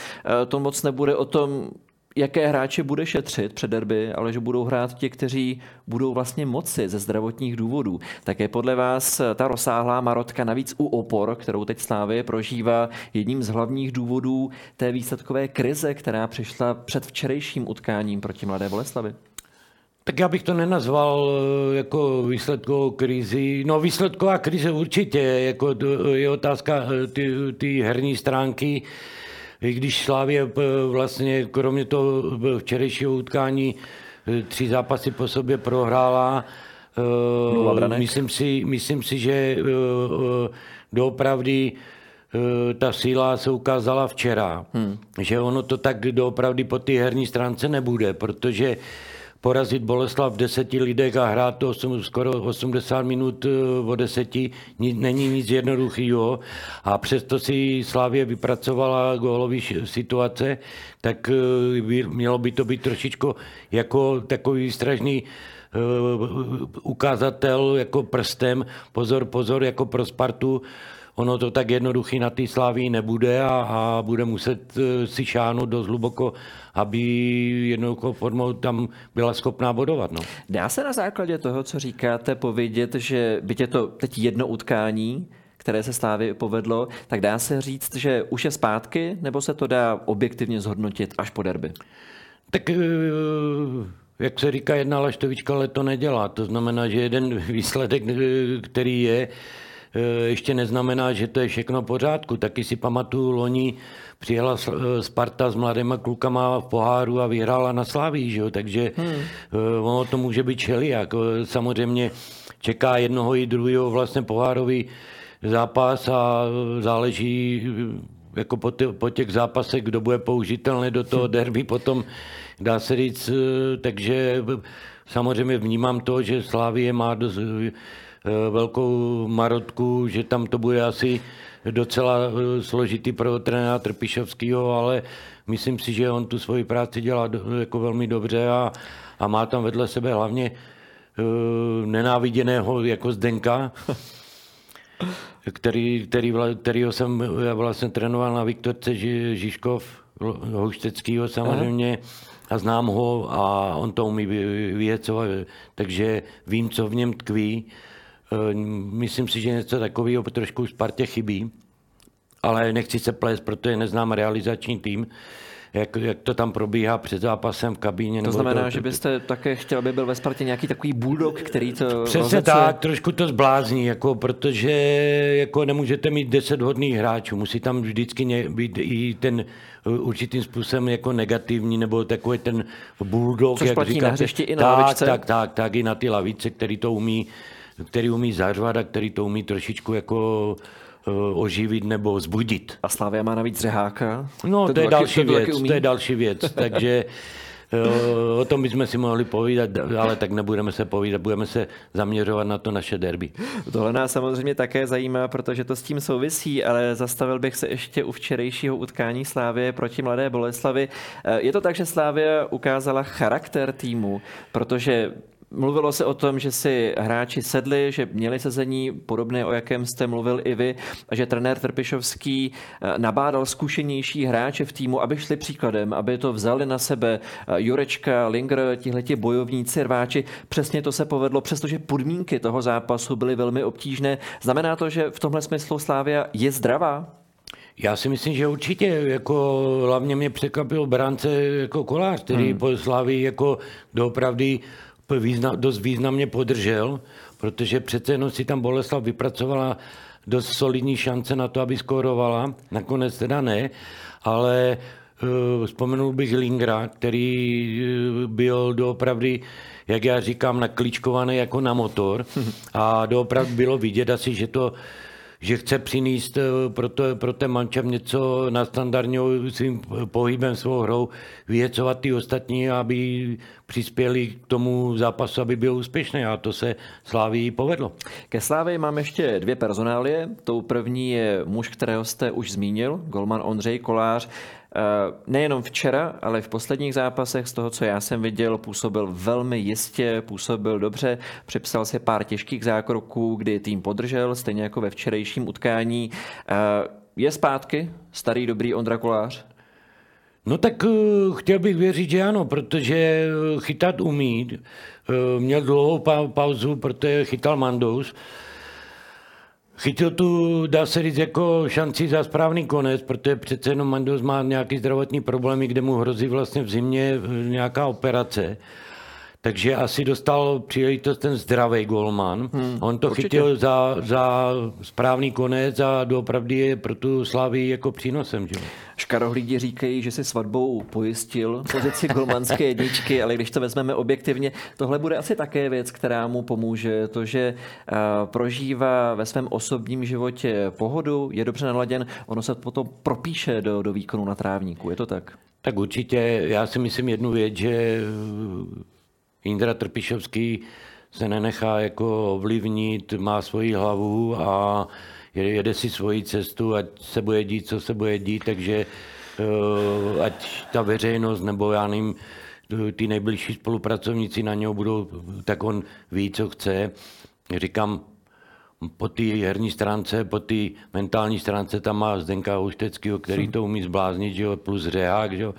S1: to moc nebude o tom, jaké hráče bude šetřit před derby, ale že budou hrát ti, kteří budou vlastně moci ze zdravotních důvodů. Tak je podle vás ta rozsáhlá marotka navíc u opor, kterou teď Slávy prožívá jedním z hlavních důvodů té výsledkové krize, která přišla před včerejším utkáním proti Mladé Boleslavi?
S2: Tak já bych to nenazval eh, jako výsledkovou krizi. No výsledková krize určitě, jako je otázka eh, ty, ty herní stránky, i když Slávě eh, vlastně kromě toho včerejšího utkání eh, tři zápasy po sobě prohrála, eh, myslím si, myslím si, že doopravdy ta síla se ukázala včera. Hmm. Že ono to tak doopravdy po té herní stránce nebude, protože porazit Boleslav v deseti lidech a hrát to 8, skoro 80 minut eh, o deseti. Není nic jednoduchého. A přesto si Slávě vypracovala gólový situace, tak eh, mělo by to být trošičku jako takový strašný eh, ukázatel jako prstem, pozor, pozor, jako pro Spartu, ono to tak jednoduchý na té Slávii nebude a, a bude muset si šánout dost hluboko aby jednoduchou formou tam byla schopná bodovat. No.
S1: Dá se na základě toho, co říkáte, povědět, že byť je to teď jedno utkání, které se Slávy povedlo, tak dá se říct, že už je zpátky, nebo se to dá objektivně zhodnotit až po derby?
S2: Tak eh, jak se říká, jedna laštovička ale to nedělá. To znamená, že jeden výsledek, eh, který je, ještě neznamená, že to je všechno v pořádku. Taky si pamatuju loni, přijela eh, Sparta s mladýma klukama v poháru a vyhrála na Slávii, že jo? takže hmm. Eh, ono to může být čeliak. Samozřejmě čeká jednoho i druhého vlastně pohárový zápas a záleží jako po, po těch zápasech, kdo bude použitelný do toho hm. derby potom, dá se říct, eh, takže samozřejmě vnímám to, že Slávie má dost velkou marotku, že tam to bude asi docela eh, složitý pro trenéra Trpišovského, ale myslím si, že on tu svoji práci dělá jako velmi dobře a, a má tam vedle sebe hlavně uh, nenáviděného jako Zdenka, který, který, kterýho jsem vlastně trénoval na Viktorce Žižkov, Houšteckýho samozřejmě, a znám ho a on to umí vyjecovat, takže vím, co v něm tkví. Eh, myslím si, že něco takového trošku Spartě chybí, ale nechci se plést, protože neznám realizační tým, jak, jak to tam probíhá před zápasem v kabíně.
S1: To znamená, to, že byste také chtěl, aby byl ve Spartě nějaký takový bulldog, který to
S2: Přesně rozece... tak, trošku to zblázní, jako, protože jako nemůžete mít deset hodných hráčů, musí tam vždycky být i ten eh, určitým způsobem jako negativní, nebo takový ten bulldog,
S1: Což jak platí říkáte, na hřišti i na
S2: tak,
S1: lavičce.
S2: Tak, tak, tak, i na ty lavice, který to umí který umí zařvat a který to umí trošičku jako uh, oživit nebo zbudit.
S1: A Slavia má navíc řeháka?
S2: No, to, to je další věc, to je další věc, takže O tom bychom si mohli povídat, ale tak nebudeme se povídat, budeme se zaměřovat na to naše derby.
S1: Tohle nás samozřejmě také zajímá, protože to s tím souvisí, ale zastavil bych se ještě u včerejšího utkání Slávě proti Mladé Boleslavi. Je to tak, že Slávě ukázala charakter týmu, protože Mluvilo se o tom, že si hráči sedli, že měli sezení podobné, o jakém jste mluvil i vy, a že trenér Trpišovský eh, nabádal zkušenější hráče v týmu, aby šli příkladem, aby to vzali na sebe eh, Jurečka, Linger, tihleti bojovníci, rváči. Přesně to se povedlo, přestože podmínky toho zápasu byly velmi obtížné. Znamená to, že v tomhle smyslu Slávia je zdravá?
S2: Já si myslím, že určitě, jako hlavně mě překvapil brance jako kolář, který hmm. po Slávii jako doopravdy význam, dost významně podržel, protože přece jenom si tam Boleslav vypracovala dost solidní šance na to, aby skórovala. Nakonec teda ne, ale uh, vzpomenul bych Lingra, který uh, byl doopravdy, jak já říkám, naklíčkovaný jako na motor a doopravdy bylo vidět asi, že to že chce přinést eh, pro, to, pro ten mančem něco na standardního svým pohybem, svou hrou, vyjecovat ty ostatní, aby přispěli k tomu zápasu, aby byl úspěšný a to se Slávii povedlo.
S1: Ke Slávii mám ještě dvě personálie. Tou první je muž, kterého jste už zmínil, golman Ondřej Kolář. Eh, nejenom včera, ale v posledních zápasech z toho, co já jsem viděl, působil velmi jistě, působil dobře, připsal si pár těžkých zákroků, kdy tým podržel, stejně jako ve včerejším utkání. Eh, je zpátky starý dobrý Ondra Kolář?
S2: No tak uh, chtěl bych věřit, že ano, protože chytat umí. Měl dlouhou pa- pauzu, protože chytal Mandous. Chytil tu, dá se říct, jako šanci za správný konec, protože přece jenom Mandous má nějaký zdravotní problémy, kde mu hrozí vlastně v zimě nějaká operace. Takže asi dostal příležitost ten zdravý golman. Hmm, On to určitě. chytil za, za správný konec a doopravdy je pro tu Slavii jako přínosem. Že?
S1: Škarohlídi říkají, že si svatbou pojistil pozici golmanské jedničky, ale když to vezmeme objektivně, tohle bude asi také věc, která mu pomůže. To, že prožívá ve svém osobním životě pohodu, je dobře naladěn, ono se potom propíše do, do výkonu na trávníku. Je to tak?
S2: Tak určitě. Já si myslím jednu věc, že Indra Trpišovský se nenechá jako ovlivnit, má svoji hlavu a jede si svoji cestu, ať se bude dít, co se bude dít, takže eh, ať ta veřejnost nebo já nevím, ty nejbližší spolupracovníci na něho budou, tak on ví, co chce. Říkám, po té herní stránce, po té mentální stránce tam má Zdenka Ušteckého, který to umí zbláznit, že jo, plus Řehák, že jo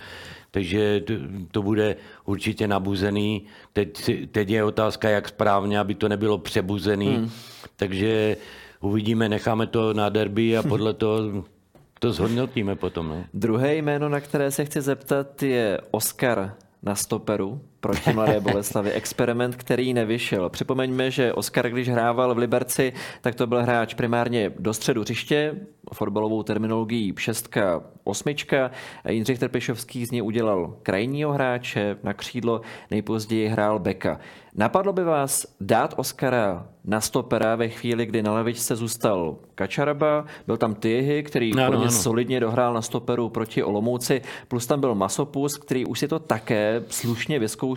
S2: takže to, bude určitě nabuzený. Teď, teď je otázka, jak správně, aby to nebylo přebuzený. Hmm. Takže uvidíme, necháme to na derby a podle toho to zhodnotíme potom. No.
S1: Druhé jméno, na které se chci zeptat, je Oscar na stoperu proti Mladé Boleslavi. Experiment, který nevyšel. Připomeňme, že Oskar, když hrával v Liberci, tak to byl hráč primárně do středu hřiště, fotbalovou terminologií šestka, osmička. Jindřich Trpišovský z něj udělal krajního hráče, na křídlo nejpozději hrál beka. Napadlo by vás dát Oskara na stopera ve chvíli, kdy na levičce zůstal Kačaraba, byl tam Tyhy, který no, no, no. solidně dohrál na stoperu proti Olomouci, plus tam byl Masopus, který už si to také slušně vyzkoušel.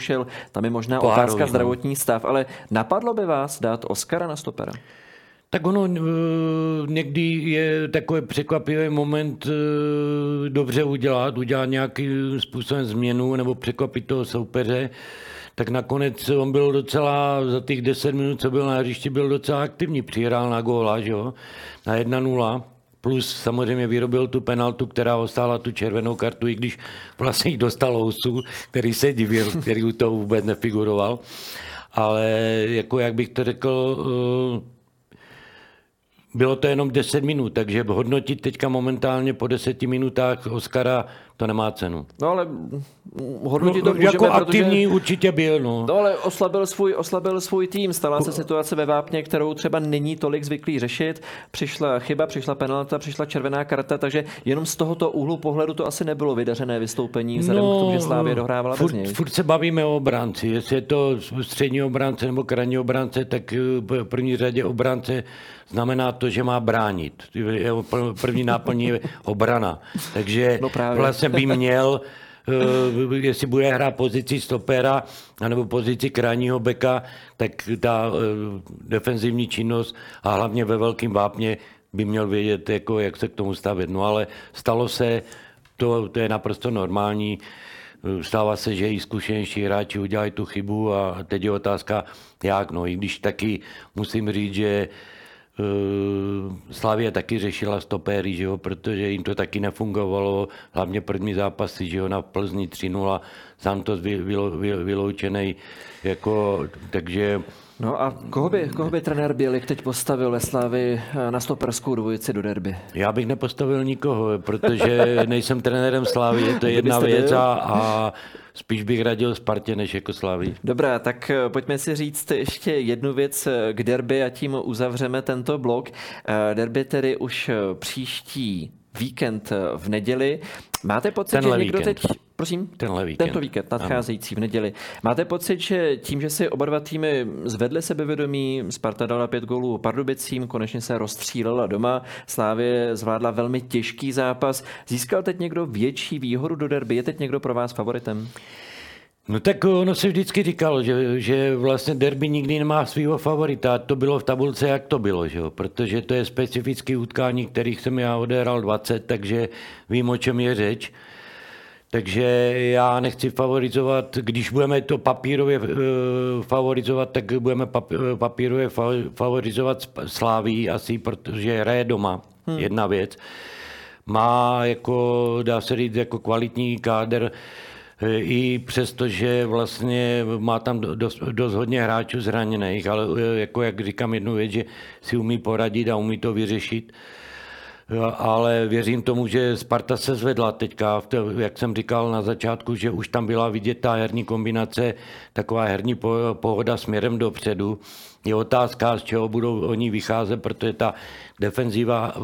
S1: Tam je možná Pohárový, otázka zdravotní stav, ale napadlo by vás dát Oskara na stopera?
S2: Tak ono eh, někdy je takový překvapivý moment eh, dobře udělat, udělat nějakým způsobem změnu nebo překvapit toho soupeře tak nakonec on byl docela, za těch 10 minut, co byl na hřišti, byl docela aktivní. Přihrál na góla, že jo, na 1-0. Plus samozřejmě vyrobil tu penaltu, která ostála tu červenou kartu, i když vlastně dostal Ousu, který se divil, který u toho vůbec nefiguroval. Ale jako jak bych to řekl, eh, bylo to jenom 10 minut, takže hodnotit teďka momentálně po 10 minutách Oscara to nemá cenu.
S1: No ale hodnotit no, to
S2: můžeme, Jako aktivní protože... určitě byl, no.
S1: No ale oslabil svůj, oslabil svůj tým, stala se situace ve Vápně, kterou třeba není tolik zvyklý řešit. Přišla chyba, přišla penalta, přišla červená karta, takže jenom z tohoto úhlu pohledu to asi nebylo vydařené vystoupení, vzhledem no, k tomu, že Slávě dohrávala
S2: furt,
S1: bez něj.
S2: Furt se bavíme o obránci, jestli je to střední obránce nebo krajní obránce, tak eh, v první řadě obránce znamená to, že má bránit. První náplní je obrana. Takže no vlastně by měl eh, jestli bude hrát pozici stopera nebo pozici krajního beka, tak ta eh, defenzivní činnost a hlavně ve velkém vápně by měl vědět, jako, jak se k tomu stavit. No ale stalo se, to, to je naprosto normální, stává se, že i zkušenější hráči udělají tu chybu a teď je otázka, jak. No i když taky musím říct, že Eh, Slavia taky řešila stopéry, že jo, protože jim to taky nefungovalo, hlavně první zápasy, že jo, na Plzni 3-0, Santos vyloučený, jako, takže
S1: No a koho by, koho by trenér Bělik teď postavil ve Slavy eh, na stoperskou dvojici do derby?
S2: Já bych nepostavil nikoho, protože nejsem trenérem Slávy, to je jedna věc a, a spíš bych radil Spartě než jako Slávy.
S1: Dobrá, tak eh, pojďme si říct ještě jednu věc eh, k derby a tím uzavřeme tento blok. Derby tedy už příští víkend v neděli. Máte pocit, Tenhle že někdo víkend. teď Prosím?
S2: Tenhle víkend.
S1: Tento víkend, nadcházející v neděli. Máte pocit, že tím, že si oba dva týmy zvedly sebevědomí, Sparta dala pět gólů Pardubicím, konečně se rozstřílela doma, Slávě zvládla velmi těžký zápas. Získal teď někdo větší výhodu do derby? Je teď někdo pro vás favoritem?
S2: No tak ono se vždycky říkalo, že, že vlastně derby nikdy nemá svého favorita. To bylo v tabulce, jak to bylo, že jo? protože to je specifický utkání, kterých jsem já odehral 20, takže vím, o čem je řeč. Takže já nechci favorizovat, když budeme to papírově uh, favorizovat, tak budeme papírově favorizovat Sláví asi, protože hraje doma, hmm. jedna věc. Má jako, dá se říct, jako kvalitní káder, E, i přesto, že vlastně má tam dost, dost hodně hráčů zraněných, ale jako jak říkám jednu věc, že si umí poradit a umí to vyřešit. Ale věřím tomu, že Sparta se zvedla teďka, jak jsem říkal na začátku, že už tam byla vidět ta herní kombinace, taková herní pohoda směrem dopředu. Je otázka, z čeho budou oni vycházet, protože ta defenziva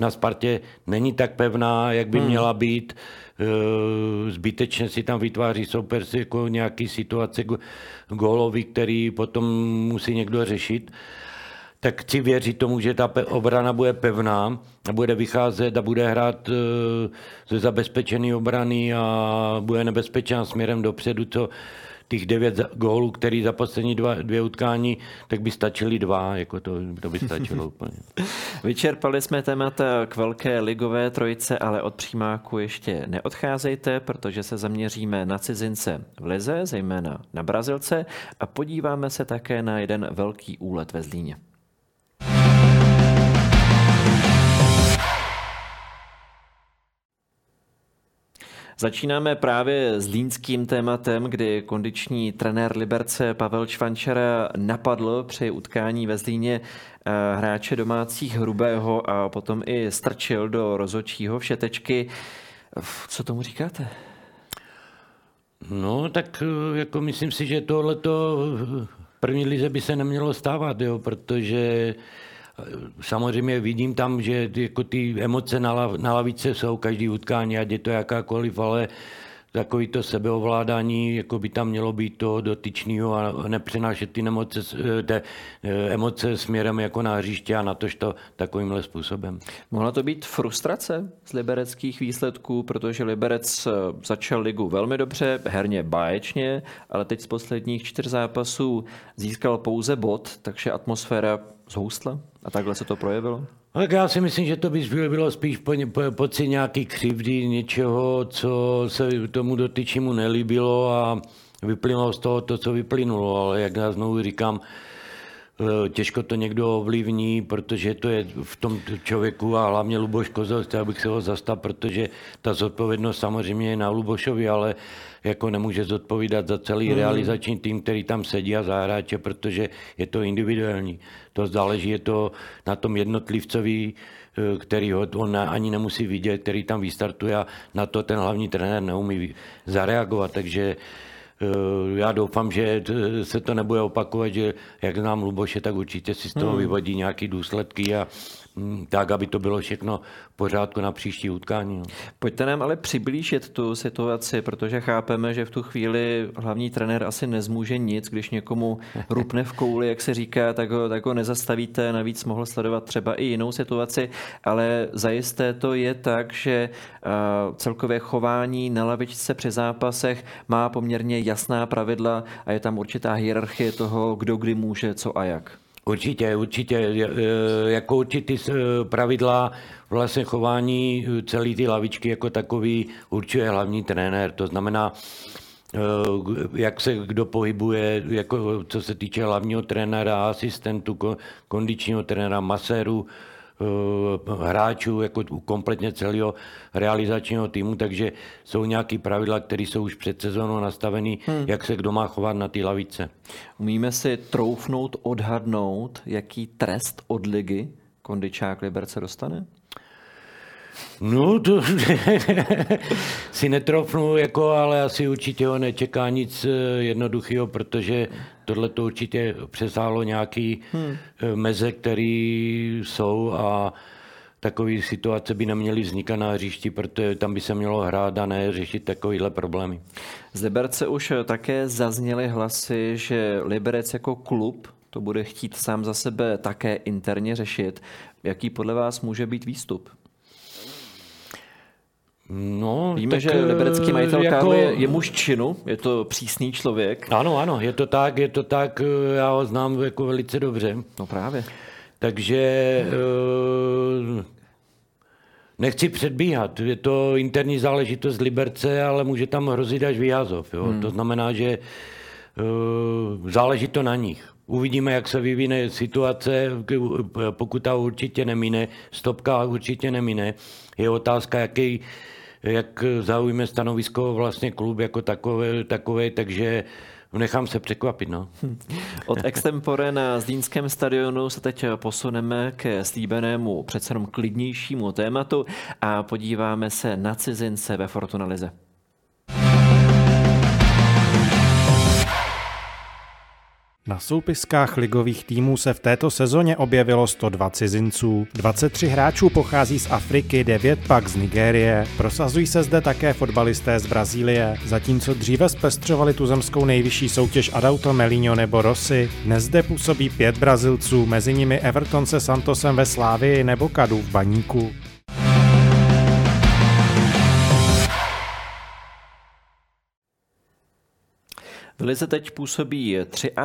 S2: na Spartě není tak pevná, jak by hmm. měla být. Eh, zbytečně si tam vytváří soupeř jako nějaký situace gólový, který potom musí někdo řešit tak chci věřit tomu, že ta obrana bude pevná a bude vycházet a bude hrát eh, ze zabezpečené obrany a bude nebezpečná směrem dopředu, co těch devět gólů, který za poslední dva, dvě utkání, tak by stačily dva, jako to, to by stačilo úplně.
S1: Vyčerpali jsme témata k velké ligové trojice, ale od přímáku ještě neodcházejte, protože se zaměříme na cizince v Lize, zejména na Brazilce a podíváme se také na jeden velký úlet ve Zlíně. Začínáme právě s línským tématem, kdy kondiční trenér Liberce Pavel Čvančara napadl při utkání ve Zlíně eh, hráče domácích Hrubého a potom i strčil do rozočího všetečky. Co tomu říkáte?
S2: No, tak eh, jako myslím si, že tohleto první lize by se nemělo stávat, jo, protože Samozřejmě vidím tam, že jako ty emoce na, lav, na lavice jsou každý utkání, ať je to jakákoliv, ale takový to sebeovládání, jako by tam mělo být to dotyčného a nepřenášet ty emoce, te, emoce směrem jako na hřiště a na tož to takovýmhle způsobem.
S1: Mohla to být frustrace z libereckých výsledků, protože Liberec eh, začal ligu velmi dobře, herně báječně, ale teď z posledních čtyř zápasů získal pouze bod, takže atmosféra zhoustla a takhle se to projevilo?
S2: Tak já si myslím, že to by bylo spíš po, po, pocit nějaký křivdy, něčeho, co se tomu dotyčímu nelíbilo a vyplynulo z toho to, co vyplynulo. Ale jak já znovu říkám, těžko to někdo ovlivní, protože to je v tom člověku a hlavně Luboš Kozel, chtěl bych se ho zastat, protože ta zodpovědnost samozřejmě je na Lubošovi, ale jako nemůže zodpovídat za celý hmm. realizační tým, který tam sedí a zahráče, protože je to individuální. To záleží, je to na tom jednotlivcovi, eh, který ho on ani nemusí vidět, který tam vystartuje a na to ten hlavní trenér neumí zareagovat. Takže eh, já doufám, že se to nebude opakovat, že jak znám Luboše, tak určitě si z toho hmm. vyvodí nějaké důsledky a tak, aby to bylo všechno pořádku na příští utkání. No.
S1: Pojďte nám ale přiblížit tu situaci, protože chápeme, že v tu chvíli hlavní trenér asi nezmůže nic, když někomu rupne v kouli, jak se říká, tak ho, tak ho nezastavíte. Navíc mohl sledovat třeba i jinou situaci, ale zajisté to je tak, že uh, celkově chování na lavičce při zápasech má poměrně jasná pravidla a je tam určitá hierarchie toho, kdo kdy může, co a jak.
S2: Určitě, určitě. E, jako určitý e, pravidla vlastně chování e, celé ty lavičky jako takový určuje hlavní trenér. To znamená, jak se kdo pohybuje, jako co se týče hlavního trenéra, asistentu, kondičního trenéra, maséru, hráčů, jako kompletně celého realizačního týmu, takže jsou nějaké pravidla, které jsou už před sezónou nastavené, hmm. jak se kdo má chovat na té lavice.
S1: Umíme si troufnout, odhadnout, jaký trest od ligy kondičák Liberce dostane?
S2: No, to si netrofnu, jako, ale asi určitě ho nečeká nic eh, jednoduchého, protože tohle to určitě přesáhlo nějaký hmm. Eh, meze, které jsou a takové situace by neměly vznikat na hřišti, protože tam by se mělo hrát a ne řešit takovéhle problémy.
S1: Z Liberce už také zazněly hlasy, že Liberec jako klub to bude chtít sám za sebe také interně řešit. Jaký podle vás může být výstup? No, Víme, tak, že liberecký majitel jako... kávy je, je muž činu, je to přísný člověk.
S2: Ano, ano, je to tak, je to tak, já ho znám jako velice dobře.
S1: No právě.
S2: Takže eh, nechci předbíhat, je to interní záležitost Liberce, ale může tam hrozit až výjazov. Jo? Hmm. To znamená, že eh, záleží to na nich. Uvidíme, jak se vyvine situace, pokud ta určitě nemine, stopka určitě nemine. Je otázka, jaký, jak zaujme stanovisko vlastně klub jako takové, takové takže nechám se překvapit. No.
S1: Od extempore na Zlínském stadionu se teď posuneme ke slíbenému přece jenom klidnějšímu tématu a podíváme se na cizince ve Fortunalize.
S3: Na soupiskách ligových týmů se v této sezóně objevilo 102 cizinců. 23 hráčů pochází z Afriky, 9 pak z Nigérie. Prosazují se zde také fotbalisté z Brazílie. Zatímco dříve zpestřovali tuzemskou nejvyšší soutěž Adauto Melinho nebo Rossi, dnes zde působí pět Brazilců, mezi nimi Everton se Santosem ve Slávii nebo Kadu v Baníku.
S1: V Lize teď působí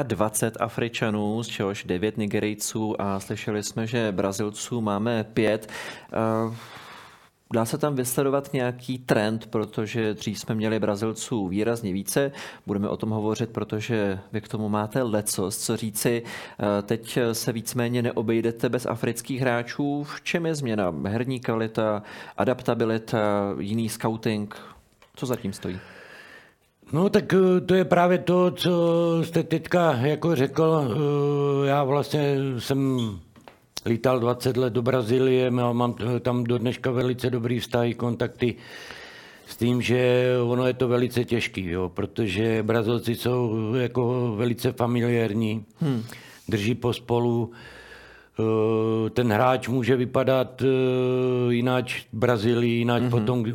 S1: 23 Afričanů, z čehož 9 Nigerijců a slyšeli jsme, že Brazilců máme 5. Eh, dá se tam vysledovat nějaký trend, protože dřív jsme měli Brazilců výrazně více. Budeme o tom hovořit, protože vy k tomu máte lecos, co říci. Eh, teď se víceméně neobejdete bez afrických hráčů. V čem je změna? Herní kvalita, adaptabilita, jiný scouting? Co zatím stojí?
S2: No tak eh, to je právě to, co jste teďka jako řekl. Eh, já vlastně jsem lítal 20 let do Brazílie, mám tam do dneška velice dobrý vztahy, kontakty s tím, že ono je to velice těžký, jo, protože Brazilci jsou jako velice familiární, hmm. drží pospolu, Eh, ten hráč může vypadat eh, jinak v Brazílii, jinak mm-hmm. potom eh,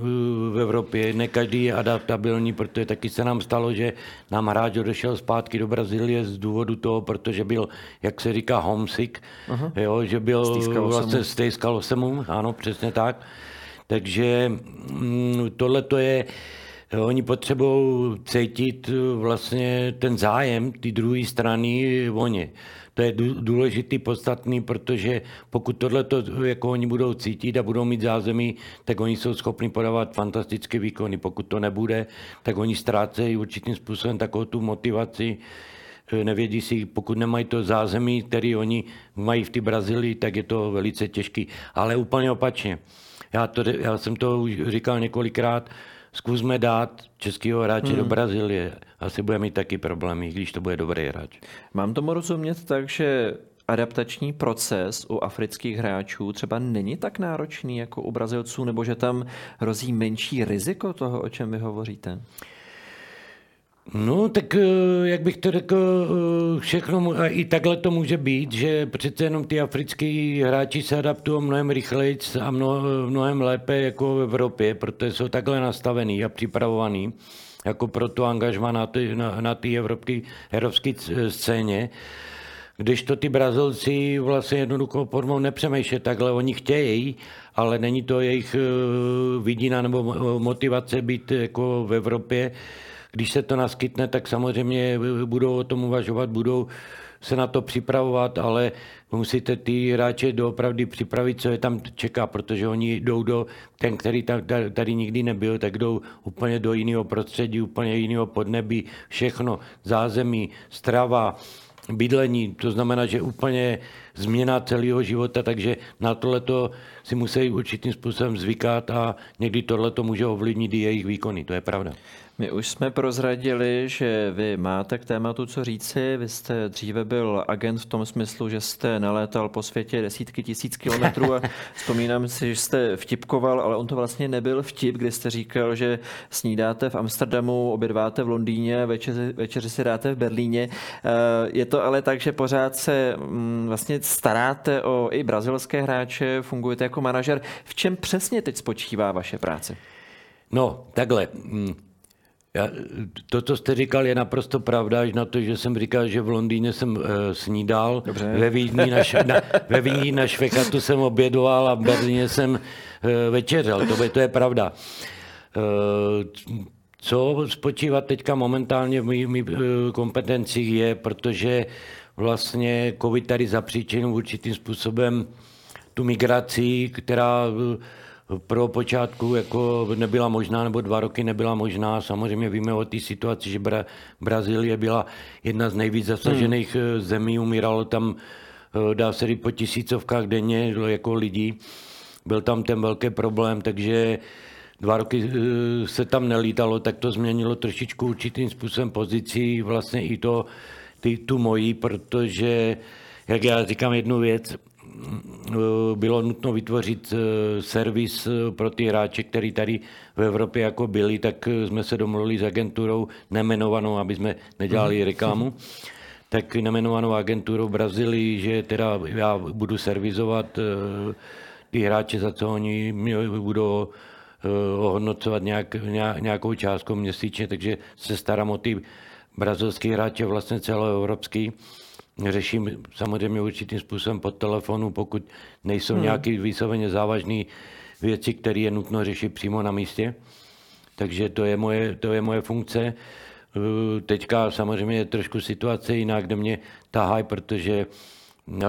S2: v Evropě. Ne každý je adaptabilní, protože taky se nám stalo, že nám hráč odešel zpátky do Brazílie z důvodu toho, protože byl, jak se říká, homesick, uh-huh. jo, že byl vlastně stejskal se ano, přesně tak. Takže mm, tohle to je, oni potřebují cítit vlastně ten zájem ty druhé strany o ně. To je důležitý, podstatný, protože pokud tohle jako oni budou cítit a budou mít zázemí, tak oni jsou schopni podávat fantastické výkony. Pokud to nebude, tak oni ztrácejí určitým způsobem takovou tu motivaci, e, nevědí si, pokud nemají to zázemí, který oni mají v té Brazílii, tak je to velice těžký. Ale úplně opačně. Já, to, já jsem to už říkal několikrát, zkusme dát českého hráče hmm. do Brazílie. Asi bude mít taky problémy, když to bude dobrý hráč.
S1: Mám tomu rozumět tak, že adaptační proces u afrických hráčů třeba není tak náročný jako u Brazilců, nebo že tam hrozí menší riziko toho, o čem vy hovoříte?
S2: No, tak eh, jak bych to řekl, eh, všechno, i takhle to může být, že přece jenom ty africký hráči se adaptují mnohem rychleji a mnohem lépe jako v Evropě, protože jsou takhle nastavený a připravovaný jako pro to angažma na té na, na evropské, evropské scéně. Když to ty Brazilci vlastně jednoduchou formou nepřemýšlí takhle, oni chtějí, ale není to jejich eh, vidina nebo motivace být jako v Evropě, když se to naskytne, tak samozřejmě budou o tom uvažovat, budou se na to připravovat, ale musíte ty hráče doopravdy připravit, co je tam čeká, protože oni jdou do, ten, který tam, tady nikdy nebyl, tak jdou úplně do jiného prostředí, úplně jiného podnebí, všechno, zázemí, strava, bydlení, to znamená, že úplně změna celého života, takže na tohleto si musí určitým způsobem zvykat a někdy tohleto může ovlivnit i jejich výkony, to je pravda.
S1: My už jsme prozradili, že vy máte k tématu co říci. Vy jste dříve byl agent v tom smyslu, že jste nalétal po světě desítky tisíc kilometrů a vzpomínám si, že jste vtipkoval, ale on to vlastně nebyl vtip, kdy jste říkal, že snídáte v Amsterdamu, obědváte v Londýně, večeři, večeři si dáte v Berlíně. Eh, je to ale tak, že pořád se mm, vlastně staráte o i brazilské hráče, fungujete jako manažer. V čem přesně teď spočívá vaše práce?
S2: No, takhle. Mm, já, to, co jste říkal, je naprosto pravda, až na to, že jsem říkal, že v Londýně jsem uh, snídal, Dobře. ve Vídni na, na, ve Vídni na Švekatu jsem obědoval a v Berlíně jsem uh, večeřel. To, to je pravda. Uh, co spočívá teďka momentálně v mých mý, kompetencích je, protože vlastně COVID tady zapříčinil určitým způsobem tu migraci, která pro počátku jako nebyla možná, nebo dva roky nebyla možná. Samozřejmě víme o té situaci, že Bra- Brazílie byla jedna z nejvíc zasažených hmm. zemí, umíralo tam, eh, dá se říct, po tisícovkách denně jako lidí. Byl tam ten velký problém, takže dva roky eh, se tam nelítalo, tak to změnilo trošičku určitým způsobem pozici, vlastně i to, ty, tu mojí, protože, jak já říkám jednu věc, bylo nutno vytvořit eh, servis eh, pro ty hráče, který tady v Evropě jako byli, tak eh, jsme se domluvili s agenturou nemenovanou, aby jsme nedělali mhm. reklamu, tak nemenovanou agenturou v Brazílii, že teda já budu servizovat ty hráče, za co oni budou ohodnocovat nějak, nějakou částku měsíčně, takže se starám o ty brazilské hráče vlastně celoevropský řeším samozřejmě určitým způsobem pod telefonu, pokud nejsou hmm. nějaké výsoveně závažné věci, které je nutno řešit přímo na místě. Takže to je moje, to je moje funkce. Eh, teďka samozřejmě je trošku situace jiná, kde mě tahají, protože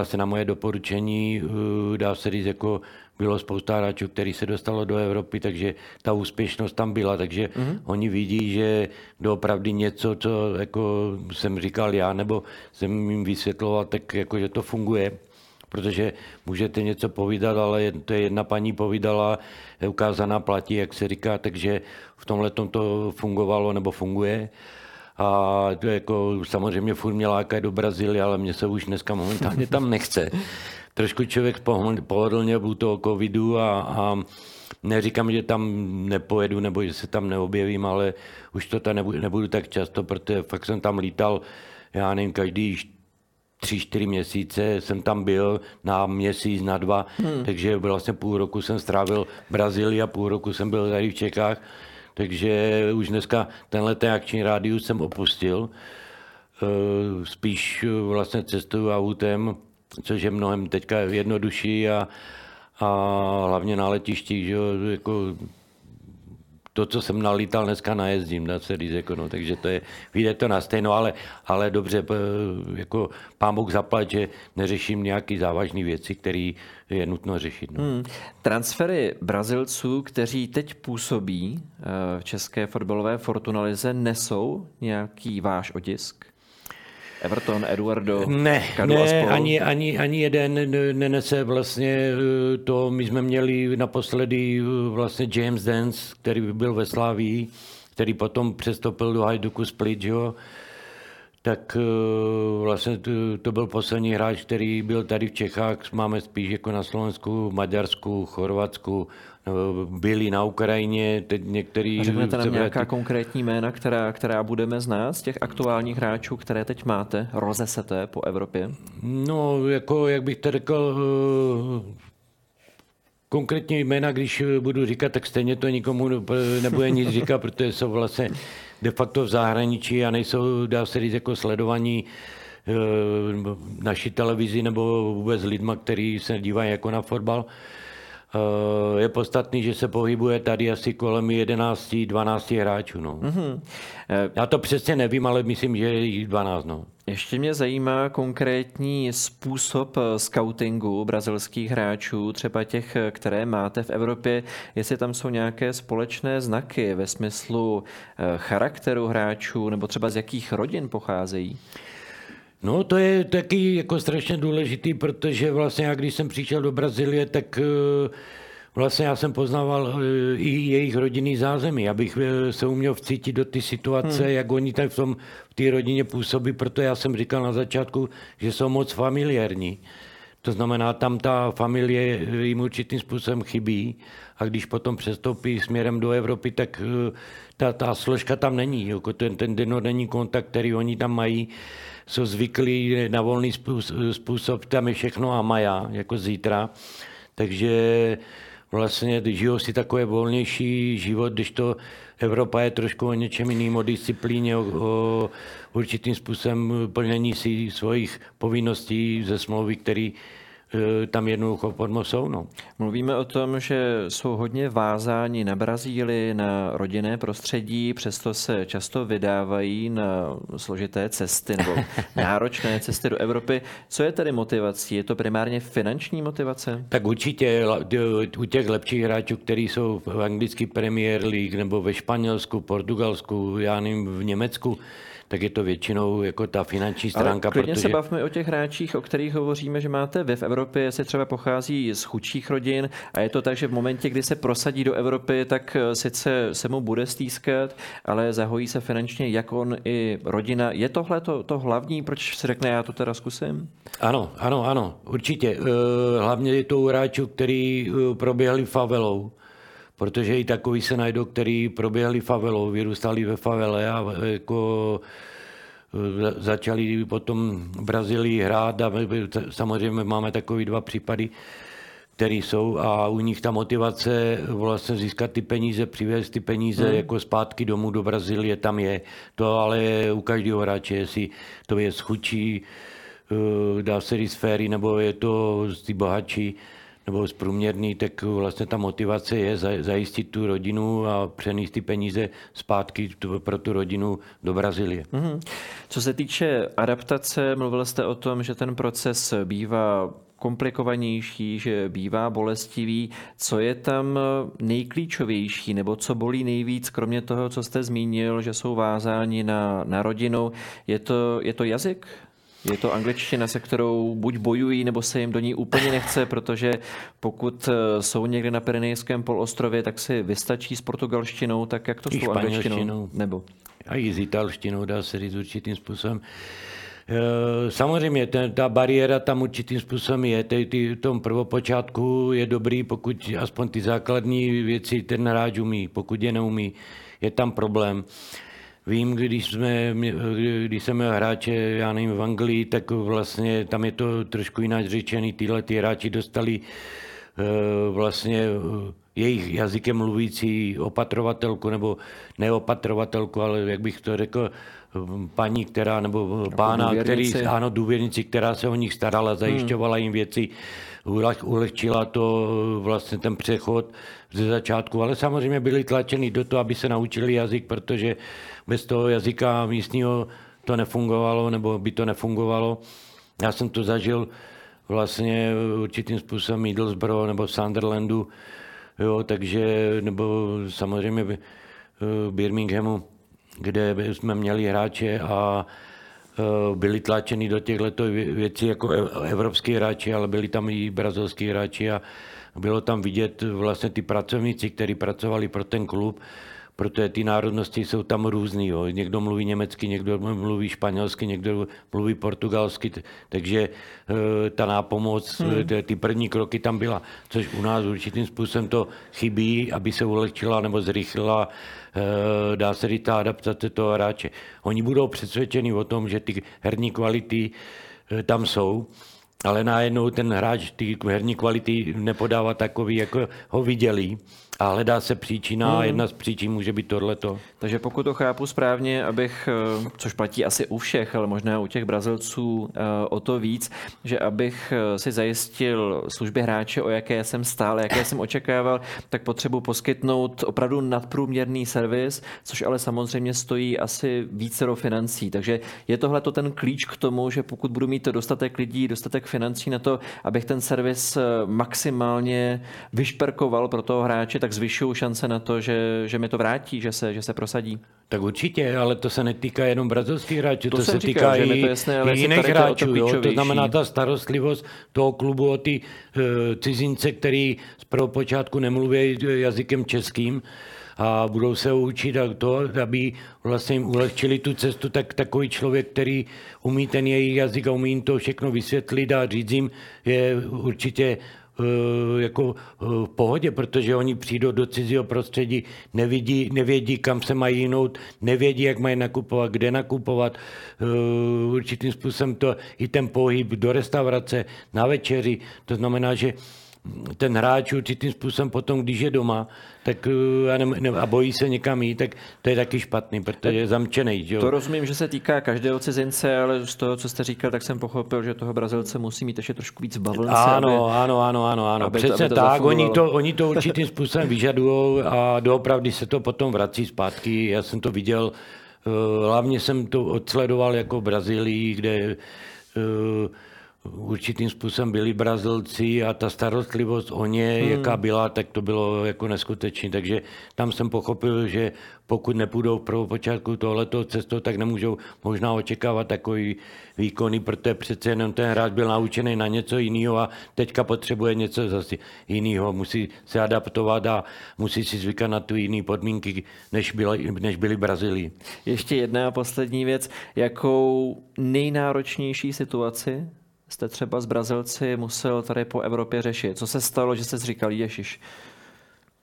S2: se na moje doporučení, eh, dá se říct, jako bylo spousta hráčů, který se dostalo do Evropy, takže ta úspěšnost tam byla, takže mm-hmm. oni vidí, že doopravdy něco, co jako jsem říkal já, nebo jsem jim vysvětloval, tak jako, že to funguje protože můžete něco povídat, ale to je jedna paní povídala, je ukázaná platí, jak se říká, takže v tomhle to fungovalo nebo funguje. A to jako samozřejmě furt mě láká do Brazílie, ale mě se už dneska momentálně tam nechce trošku člověk pohodlně u toho covidu a, a neříkám, že tam nepojedu nebo že se tam neobjevím, ale už to tam nebudu, nebudu tak často, protože fakt jsem tam lítal, já nevím, každý tři, čtyři měsíce jsem tam byl na měsíc, na dva, hmm. takže vlastně půl roku jsem strávil v Brazílii a půl roku jsem byl tady v Čechách, takže už dneska tenhle ten akční rádius jsem opustil. Eh, spíš vlastně cestuju autem, což je mnohem teďka jednodušší a, a hlavně na letišti, že jo, jako to, co jsem nalítal, dneska najezdím, na se jako, no, takže to je, vyjde to na stejno, ale, ale dobře, jako pán Bůh zaplať, že neřeším nějaký závažné věci, které je nutno řešit. No. Hmm.
S1: Transfery Brazilců, kteří teď působí eh, v české fotbalové Fortunalize, nesou nějaký váš otisk? Everton, Eduardo,
S2: ne, Kadu ne, ani, ani, ani jeden nenese vlastně eh, to, my jsme měli naposledy eh, vlastně James Dance, který byl ve Slávii, který potom přestoupil do Hajduku Split, jo? tak eh, vlastně to, to byl poslední hráč, který byl tady v Čechách, máme spíš jako na Slovensku, Maďarsku, Chorvatsku, byli na Ukrajině, teď některý...
S1: Řeknete nám nějaká konkrétní jména, která, která budeme znát z těch aktuálních hráčů, které teď máte, rozeseté po Evropě?
S2: No, jako, jak bych to řekl, eh, konkrétní jména, když budu říkat, tak stejně to nikomu nebude nic říkat, protože jsou vlastně de facto v zahraničí a nejsou, dá se říct, jako sledovaní eh, naší televizi nebo vůbec lidma, kteří se dívají jako na fotbal. Eh, je podstatný, že se pohybuje tady asi kolem 11-12 hráčů. No. Mm-hmm. Já to přesně nevím, ale myslím, že je jich 12. No.
S1: Ještě mě zajímá konkrétní způsob eh, scoutingu brazilských hráčů, třeba těch, které máte v Evropě, jestli tam jsou nějaké společné znaky ve smyslu charakteru hráčů nebo třeba z jakých rodin pocházejí.
S2: No, to je taky jako strašně důležitý, protože vlastně já, když jsem přišel do Brazílie, tak uh, vlastně já jsem poznával eh, i jejich rodinný zázemí, abych eh, se uměl vcítit do ty situace, hmm. jak oni tady v tom v té rodině působí, proto já jsem říkal na začátku, že jsou moc familiární. To znamená, tam ta familie jim určitým způsobem chybí a když potom přestoupí směrem do Evropy, tak ta, ta složka tam není. Jako ten, ten denodenní kontakt, který oni tam mají, jsou zvyklí na volný způsob, tam je všechno a maja, jako zítra. Takže vlastně žijou si takové volnější život, když to Evropa je trošku o něčem jiným, o disciplíně, o, o určitým způsobem plnění si svých povinností ze smlouvy, který tam jednoducho pod jsou. No.
S1: Mluvíme o tom, že jsou hodně vázáni na Brazílii, na rodinné prostředí, přesto se často vydávají na složité cesty nebo náročné cesty do Evropy. Co je tedy motivací? Je to primárně finanční motivace?
S2: Tak určitě u těch lepších hráčů, kteří jsou v anglické Premier League nebo ve Španělsku, Portugalsku, já nevím, v Německu, tak je to většinou jako ta finanční stránka.
S1: Ale klidně protože... se bavme o těch hráčích, o kterých hovoříme, že máte vy v Evropě, se třeba pochází z chudších rodin a je to tak, že v momentě, kdy se prosadí do Evropy, tak eh, sice se mu bude stýskat, ale zahojí se finančně jak on i rodina. Je tohle to, to hlavní, proč si řekne, já to teda zkusím?
S2: Ano, ano, ano, určitě. Eh, hlavně je to u hráčů, který eh, proběhli favelou protože i takový se najdou, který proběhli favelou, vyrůstali ve favele a jako e, začali potom v Brazílii hrát a samozřejmě máme takový dva případy, které jsou a u nich ta motivace vlastně získat ty peníze, přivést ty peníze hmm. jako zpátky domů do Brazílie tam je. To ale je u každého hráče, jestli to je schudší, e, dá se říct féry, nebo je to z ty bohatší nebo zprůměrný, tak vlastně ta motivace je zajistit tu rodinu a přenést ty peníze zpátky pro tu rodinu do Brazílie. Mm-hmm.
S1: Co se týče adaptace, mluvil jste o tom, že ten proces bývá komplikovanější, že bývá bolestivý. Co je tam nejklíčovější, nebo co bolí nejvíc, kromě toho, co jste zmínil, že jsou vázáni na, na rodinu? Je to, je to jazyk? Je to angličtina, se kterou buď bojují, nebo se jim do ní úplně nechce, protože pokud eh, jsou někde na Pirenejském polostrově, tak si vystačí s portugalštinou, tak jak to s tou angličtinou? Nebo?
S2: A i s italštinou dá se říct určitým způsobem. Eh, samozřejmě ten, ta bariéra tam určitým způsobem je. Ty, ty, v tom prvopočátku je dobrý, pokud aspoň ty základní věci ten hráč umí. Pokud je neumí, je tam problém. Vím, když, jsme, když jsem měl hráče, já nevím, v Anglii, tak vlastně tam je to trošku jinak řečený. Tyhle ty hráči dostali eh, vlastně eh, jejich jazykem mluvící opatrovatelku, nebo neopatrovatelku, ale jak bych to řekl, paní, která, nebo pána, který, ano, důvěrnici, která se o nich starala, zajišťovala jim věci, ulehčila to vlastně ten přechod ze začátku, ale samozřejmě byli tlačeni do toho, aby se naučili jazyk, protože bez toho jazyka místního to nefungovalo, nebo by to nefungovalo. Já jsem to zažil vlastně určitým způsobem Middlesbrough nebo Sunderlandu, jo, takže, nebo samozřejmě v Birminghamu, kde jsme měli hráče a e, byli tlačeni do těchto věcí jako evropský hráči, ale byli tam i brazilský hráči a bylo tam vidět vlastně ty pracovníci, kteří pracovali pro ten klub, protože ty národnosti jsou tam různý. Jo. Někdo mluví německy, někdo mluví španělsky, někdo mluví portugalsky, takže e, ta nápomoc, hmm. ty, ty první kroky tam byla, což u nás určitým způsobem to chybí, aby se ulehčila nebo zrychlila e, dá se říct, ta adaptace toho hráče. Oni budou přesvědčeni o tom, že ty herní kvality e, tam jsou, ale najednou ten hráč ty herní kvality nepodává takový, jako ho viděli a hledá se příčina hmm. a jedna z příčin může být tohleto.
S1: Takže pokud to chápu správně, abych, eh, což platí asi u všech, ale možná u těch Brazilců eh, o to víc, že abych eh, si zajistil služby hráče, o jaké jsem stál, jaké jsem očekával, tak potřebuji poskytnout opravdu nadprůměrný servis, což ale samozřejmě stojí asi více do financí. Takže je tohle to ten klíč k tomu, že pokud budu mít dostatek lidí, dostatek financí na to, abych ten servis maximálně vyšperkoval pro toho hráče, tak tak zvyšují šance na to, že, že mi to vrátí, že se, že se prosadí.
S2: Tak určitě, ale to se netýká jenom brazilských hráčů,
S1: To
S2: to, se
S1: říkal,
S2: týká i,
S1: to jasné,
S2: i jiných
S1: to to
S2: hráčů. Jo? To
S1: klíčovější.
S2: znamená ta starostlivost toho klubu o ty uh, cizince, který z prvopočátku nemluví jazykem českým a budou se učit a to, aby vlastně jim ulehčili tu cestu, tak takový člověk, který umí ten jejich jazyk a umí jim to všechno vysvětlit a říct jim, je určitě jako eh, v pohodě, protože oni přijdou do cizího prostředí, nevidí, nevědí, kam se mají jinout, nevědí, jak mají nakupovat, kde nakupovat. Eh, Určitým způsobem to i ten pohyb do restaurace, na večeři, to znamená, že ten hráč určitým způsobem potom, když je doma, tak eh, a, ne, ne, a bojí se někam jít, tak to je taky špatný, protože je zamčený. Že jo?
S1: To rozumím, že se týká každého cizince, ale z toho, co jste říkal, tak jsem pochopil, že toho Brazilce musí mít ještě trošku víc bavlnce.
S2: Ano,
S1: aby...
S2: ano, ano, ano, ano.
S1: aby to-
S2: Přece
S1: aby to
S2: tak, oni to, oni to určitým způsobem vyžadují a doopravdy se to potom vrací zpátky. Já jsem to viděl, eh, hlavně jsem to odsledoval jako v Brazílii, kde eh, určitým způsobem byli Brazilci a ta starostlivost o ně, hmm. jaká byla, tak to bylo jako neskutečné. Takže tam jsem pochopil, že pokud nepůjdou v prvopočátku tohleto cestou, tak nemůžou možná očekávat takový výkony, protože přece jenom ten hráč byl naučený na něco jiného a teďka potřebuje něco zase jiného. Musí se adaptovat a musí si zvykat na tu jiné podmínky, než byly, než byly Brazílii.
S1: Ještě jedna a poslední věc. Jakou nejnáročnější situaci jste třeba z Brazilci musel tady po Evropě řešit? Co se stalo, že jste říkal, ježiš,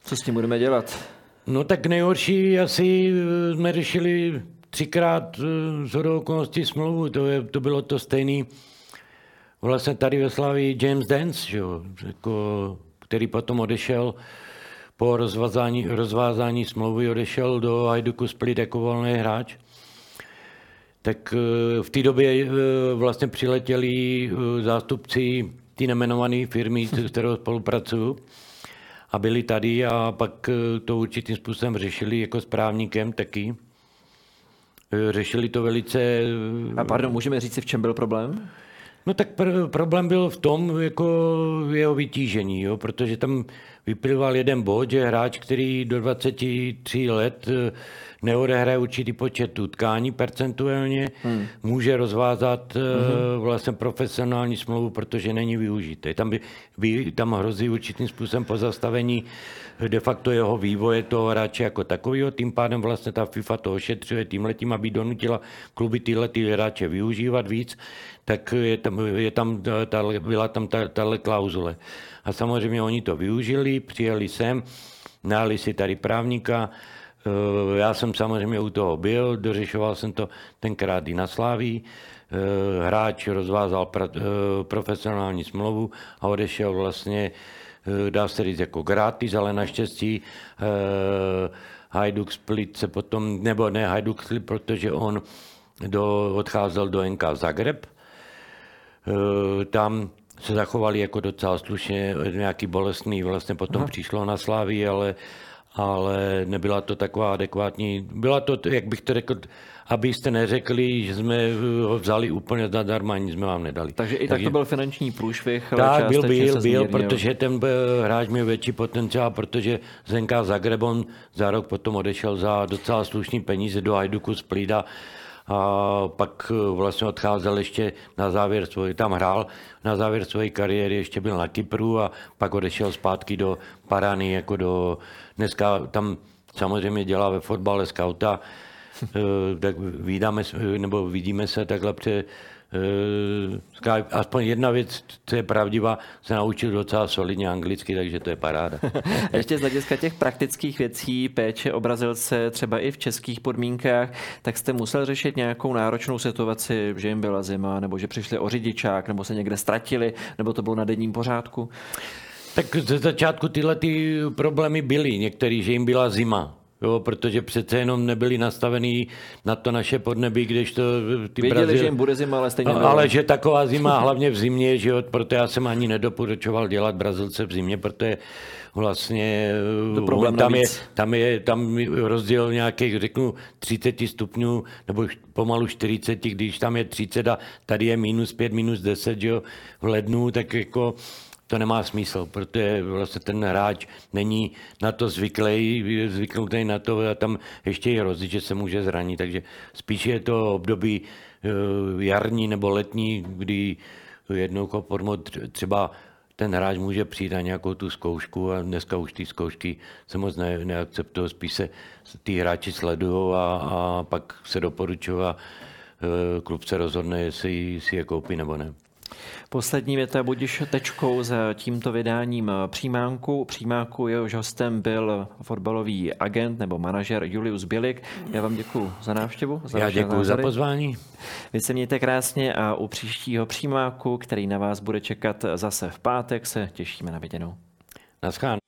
S1: co s tím budeme dělat?
S2: No tak nejhorší asi eh, jsme řešili třikrát eh, z hodou okolností smlouvu. To, je, to bylo to stejný vlastně tady ve Slavii James Dance, že jo, jako, který potom odešel po rozvázání, rozvázání smlouvy odešel do Hajduku Split jako volný hráč. Tak eh, v té době eh, vlastně přiletěli eh, zástupci ty nemenované firmy, s kterou spolupracuju a byli tady a pak to určitým způsobem řešili jako s právníkem taky. Řešili to velice...
S1: A pardon, můžeme říct si, v čem byl problém?
S2: No tak pr- problém byl v tom, jako jeho vytížení, jo, protože tam vyplýval jeden bod, že hráč, který do 23 let eh, neodehraje určitý počet utkání percentuálně, hmm. může rozvázat hmm. vlastně profesionální smlouvu, protože není využitý. Tam, by, by, tam hrozí určitým způsobem pozastavení de facto jeho vývoje toho hráče jako takového, tím pádem vlastně ta FIFA to ošetřuje tímhletím, aby donutila kluby tyhle ty hráče využívat víc, tak je tam, je tam ta, byla tam ta, tahle klauzule. A samozřejmě oni to využili, přijeli sem, najali si tady právníka, Eh, já jsem samozřejmě u toho byl, dořešoval jsem to tenkrát i na Sláví. Eh, Hráč rozvázal eh, profesionální smlouvu a odešel vlastně, dá se říct, jako gratis, ale naštěstí Hajduk Split se potom, nebo ne Hajduk Split, protože on do, odcházel do NK Zagreb. Eh, Tam se zachovali jako docela slušně, nějaký bolestný vlastně potom Aha. přišlo na Slávy, ale, ale nebyla to taková adekvátní, byla to, jak bych to řekl, abyste neřekli, že jsme ho vzali úplně zadarmo, nic jsme vám nedali.
S1: Takže i tak to byl finanční průšvih,
S2: Tak byl, byl, byl, protože ten eh, hráč měl větší potenciál, protože Zenka Zagrebon za rok potom odešel za docela slušný peníze do Hajduku z Plída a pak eh, vlastně odcházel ještě na závěr svoje, tam hrál, na závěr své kariéry ještě byl na Kypru a pak odešel zpátky do Parany, jako do, dneska tam samozřejmě dělá ve fotbale skauta, Eh, tak vídáme, nebo vidíme se takhle pře, Skype. Aspoň jedna věc, co je pravdivá, se naučil docela solidně anglicky, takže to je paráda.
S1: A Ještě z hlediska těch praktických věcí, péče o Brazilce, třeba i v českých podmínkách, tak jste musel řešit nějakou náročnou situaci, že jim byla zima, nebo že přišli o řidičák, nebo se někde ztratili, nebo to bylo na denním pořádku.
S2: Tak ze začátku tyhle ty problémy byly. Některý, že jim byla zima. Jo, protože přece jenom nebyli nastavený na to naše podnebí, když to ty
S1: Věděli,
S2: Brazil...
S1: že jim bude zima, ale stejně
S2: No, ale že taková zima, hlavně v zimě, že jo, proto já jsem ani nedoporučoval dělat Brazilce v zimě, protože vlastně
S1: To problém
S2: tam, je,
S1: navíc.
S2: tam je tam je rozdíl nějakých, řeknu, 30 stupňů, nebo pomalu 40, když tam je 30 a tady je minus 5, minus 10, že jo, v lednu, tak jako to nemá smysl, protože vlastně ten hráč není na to zvyklý, zvyknutý na to a tam ještě je hrozí, že se může zranit, takže spíš je to období eh, jarní nebo letní, kdy jednou formou třeba ten hráč může přijít na nějakou tu zkoušku a dneska už ty zkoušky se moc ne, neakceptují, spíš se ty hráči sledují a, a pak se doporučují a e, klub se rozhodne, jestli si je koupí nebo ne.
S1: Poslední věta budiš tečkou za tímto vydáním Přímánku. Přímánku jehož hostem byl fotbalový agent nebo manažer Julius Bělik. Já vám děkuji za návštěvu. Za
S2: Já děkuji za pozvání.
S1: Vy se mějte krásně a u příštího Přímáku, který na vás bude čekat zase v pátek, se těšíme na viděnou.
S2: Naschán.